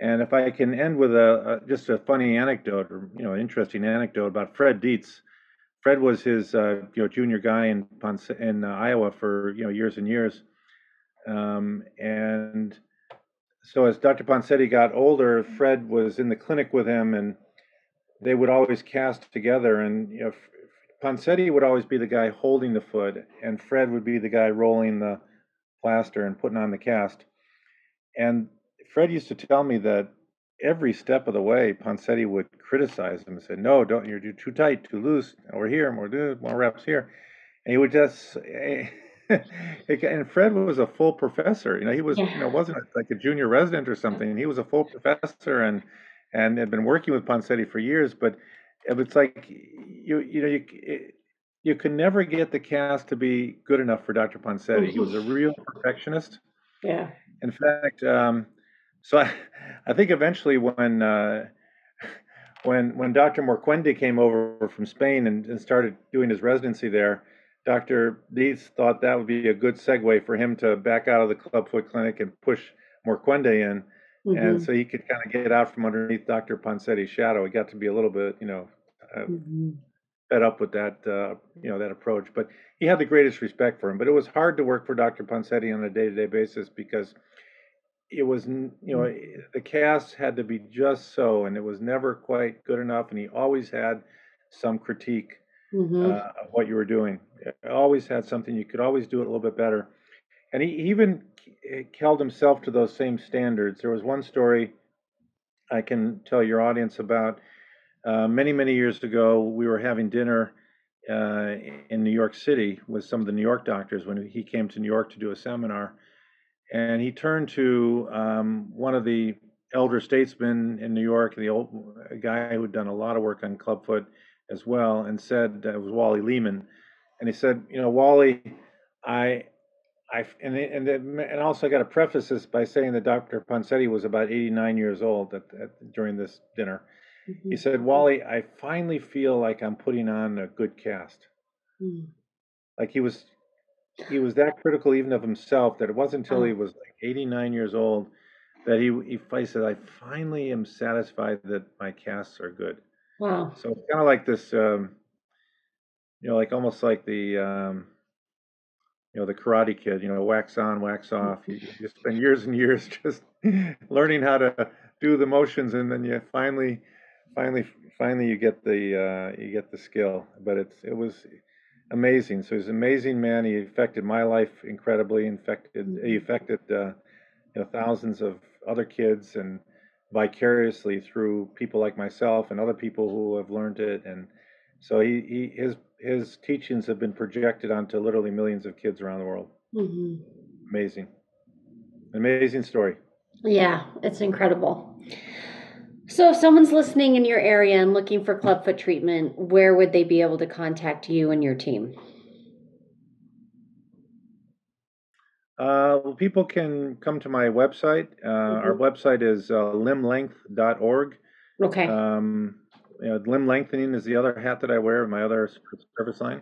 And if I can end with a, a, just a funny anecdote or you know interesting anecdote about Fred Dietz. Fred was his uh, you know junior guy in Ponce, in uh, Iowa for you know years and years, um, and so as Dr. Ponseti got older, Fred was in the clinic with him, and they would always cast together. And you know, would always be the guy holding the foot, and Fred would be the guy rolling the plaster and putting on the cast. And Fred used to tell me that every step of the way, Ponseti would criticize him and say, "No, don't you're too tight, too loose. Over here, more do eh, more reps here." And he would just. And Fred was a full professor. You know, he was yeah. you know wasn't like a junior resident or something. He was a full professor and and had been working with Ponseti for years. But it's like you you know you you can never get the cast to be good enough for Dr. Ponseti. He was a mm-hmm. real perfectionist. Yeah. In fact, um, so I, I think eventually when uh, when when Dr. Morcuende came over from Spain and, and started doing his residency there, Dr. Dietz thought that would be a good segue for him to back out of the clubfoot clinic and push Morcuende in, mm-hmm. and so he could kind of get out from underneath Dr. Ponseti's shadow. He got to be a little bit, you know, uh, mm-hmm. fed up with that, uh, you know, that approach. But he had the greatest respect for him. But it was hard to work for Dr. Ponseti on a day-to-day basis because it was, you know, mm-hmm. the cast had to be just so, and it was never quite good enough. And he always had some critique mm-hmm. uh, of what you were doing. always had something you could always do it a little bit better. And he even held himself to those same standards. There was one story I can tell your audience about. Uh, many, many years ago, we were having dinner uh, in New York City with some of the New York doctors when he came to New York to do a seminar. And he turned to um, one of the elder statesmen in New York, the old guy who had done a lot of work on clubfoot, as well and said uh, it was Wally Lehman, and he said, you know, Wally, I, I, and and and also I got to preface this by saying that Dr. Ponseti was about 89 years old at, at during this dinner. Mm-hmm. He said, Wally, I finally feel like I'm putting on a good cast. Mm. Like he was, he was that critical even of himself that it wasn't until he was like 89 years old that he he, he said, I finally am satisfied that my casts are good. Wow. So it's kind of like this, um, you know, like almost like the, um, you know, the Karate Kid. You know, wax on, wax off. You, you spend years and years *laughs* just learning how to do the motions, and then you finally, finally, finally, you get the uh, you get the skill. But it's it was amazing. So he's an amazing man. He affected my life incredibly. Infected he mm-hmm. affected uh, you know thousands of other kids and vicariously through people like myself and other people who have learned it. And so he, he his his teachings have been projected onto literally millions of kids around the world. Mm-hmm. amazing. Amazing story. Yeah it's incredible. So if someone's listening in your area and looking for clubfoot treatment where would they be able to contact you and your team Uh, well, people can come to my website. Uh, mm-hmm. Our website is uh, limblength.org. Okay. Um, you know, limb lengthening is the other hat that I wear, my other service line.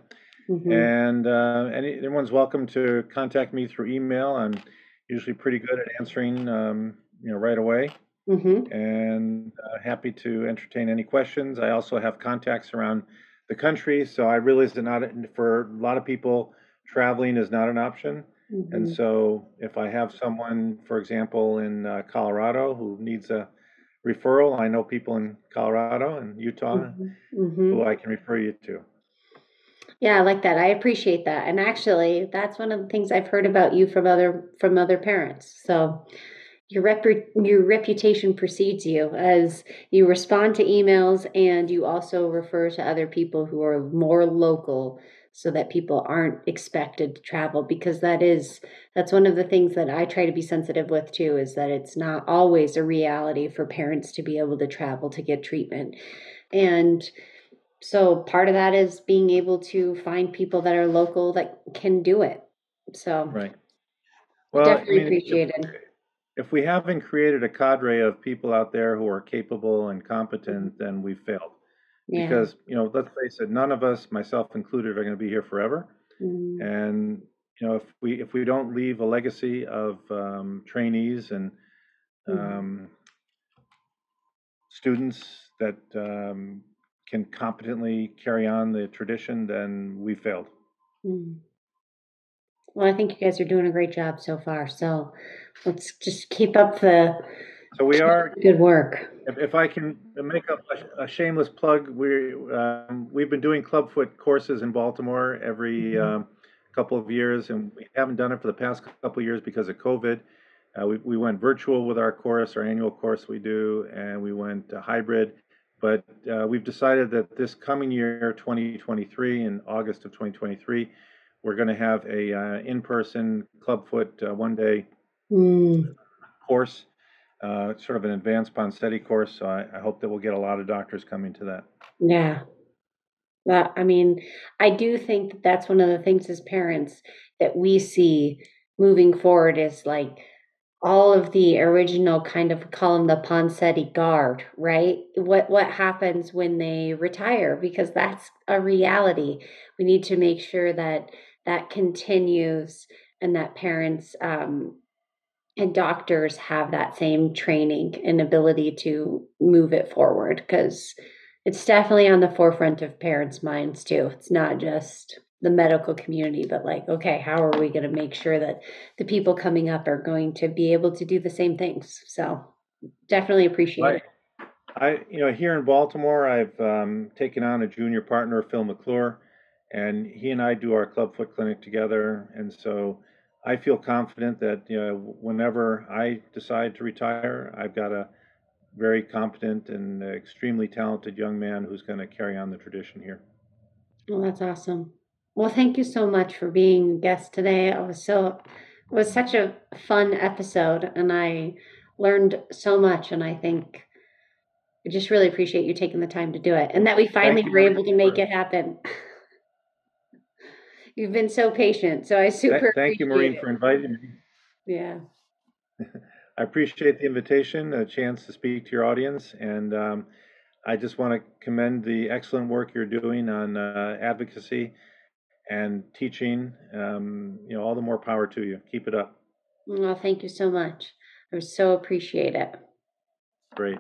Mm-hmm. And uh, anyone's welcome to contact me through email. I'm usually pretty good at answering, um, you know, right away. Mm-hmm. And uh, happy to entertain any questions. I also have contacts around the country, so I realize that not for a lot of people, traveling is not an option. Mm-hmm. And so if I have someone, for example, in uh, Colorado who needs a referral, I know people in Colorado and Utah mm-hmm. mm-hmm. who I can refer you to. Yeah, I like that. I appreciate that. And actually, that's one of the things I've heard about you from other from other parents. So your rep- your reputation precedes you as you respond to emails and you also refer to other people who are more local so that people aren't expected to travel because that is that's one of the things that I try to be sensitive with too is that it's not always a reality for parents to be able to travel to get treatment. And so part of that is being able to find people that are local that can do it. So Right. Well, definitely I mean, appreciated. If, if we haven't created a cadre of people out there who are capable and competent, mm-hmm. then we've failed yeah. because you know let's face it none of us myself included are going to be here forever mm-hmm. and you know if we if we don't leave a legacy of um, trainees and mm-hmm. um, students that um, can competently carry on the tradition then we failed mm-hmm. well i think you guys are doing a great job so far so let's just keep up the so we are good work if, if I can make up a, a shameless plug, we um, we've been doing clubfoot courses in Baltimore every mm-hmm. um, couple of years, and we haven't done it for the past couple of years because of COVID. Uh, we, we went virtual with our course, our annual course we do, and we went uh, hybrid. But uh, we've decided that this coming year, 2023, in August of 2023, we're going to have a uh, in-person clubfoot uh, one-day mm. course uh, sort of an advanced Ponseti course. So I, I, hope that we'll get a lot of doctors coming to that. Yeah. That, I mean, I do think that that's one of the things as parents that we see moving forward is like all of the original kind of call them the Ponseti guard, right? What what happens when they retire? Because that's a reality. We need to make sure that that continues and that parents um, and doctors have that same training and ability to move it forward because it's definitely on the forefront of parents' minds too. It's not just the medical community, but like, okay, how are we going to make sure that the people coming up are going to be able to do the same things? So definitely appreciate right. it. I, you know, here in Baltimore, I've um, taken on a junior partner, Phil McClure, and he and I do our clubfoot clinic together. And so I feel confident that you know, whenever I decide to retire, I've got a very competent and extremely talented young man who's going to carry on the tradition here. Well, that's awesome. Well, thank you so much for being a guest today. It was so it was such a fun episode and I learned so much and I think I just really appreciate you taking the time to do it and that we finally were able to make it happen. *laughs* You've been so patient. So I super Thank you, Maureen, it. for inviting me. Yeah. *laughs* I appreciate the invitation, a chance to speak to your audience, and um, I just want to commend the excellent work you're doing on uh, advocacy and teaching. Um, you know, all the more power to you. Keep it up. Well, thank you so much. I so appreciate it. Great.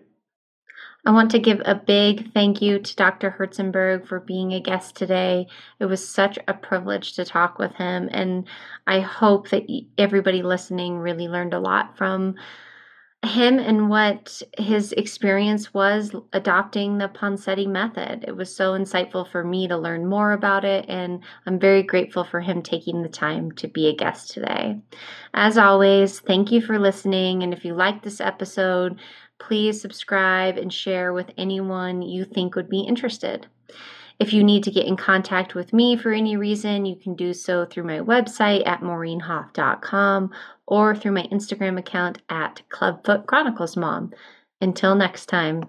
I want to give a big thank you to Dr. Herzenberg for being a guest today. It was such a privilege to talk with him, and I hope that everybody listening really learned a lot from him and what his experience was adopting the Ponseti method. It was so insightful for me to learn more about it, and I'm very grateful for him taking the time to be a guest today. As always, thank you for listening, and if you like this episode, please subscribe and share with anyone you think would be interested. If you need to get in contact with me for any reason, you can do so through my website at maureenhoff.com or through my Instagram account at Clubfoot Chronicles Mom. Until next time.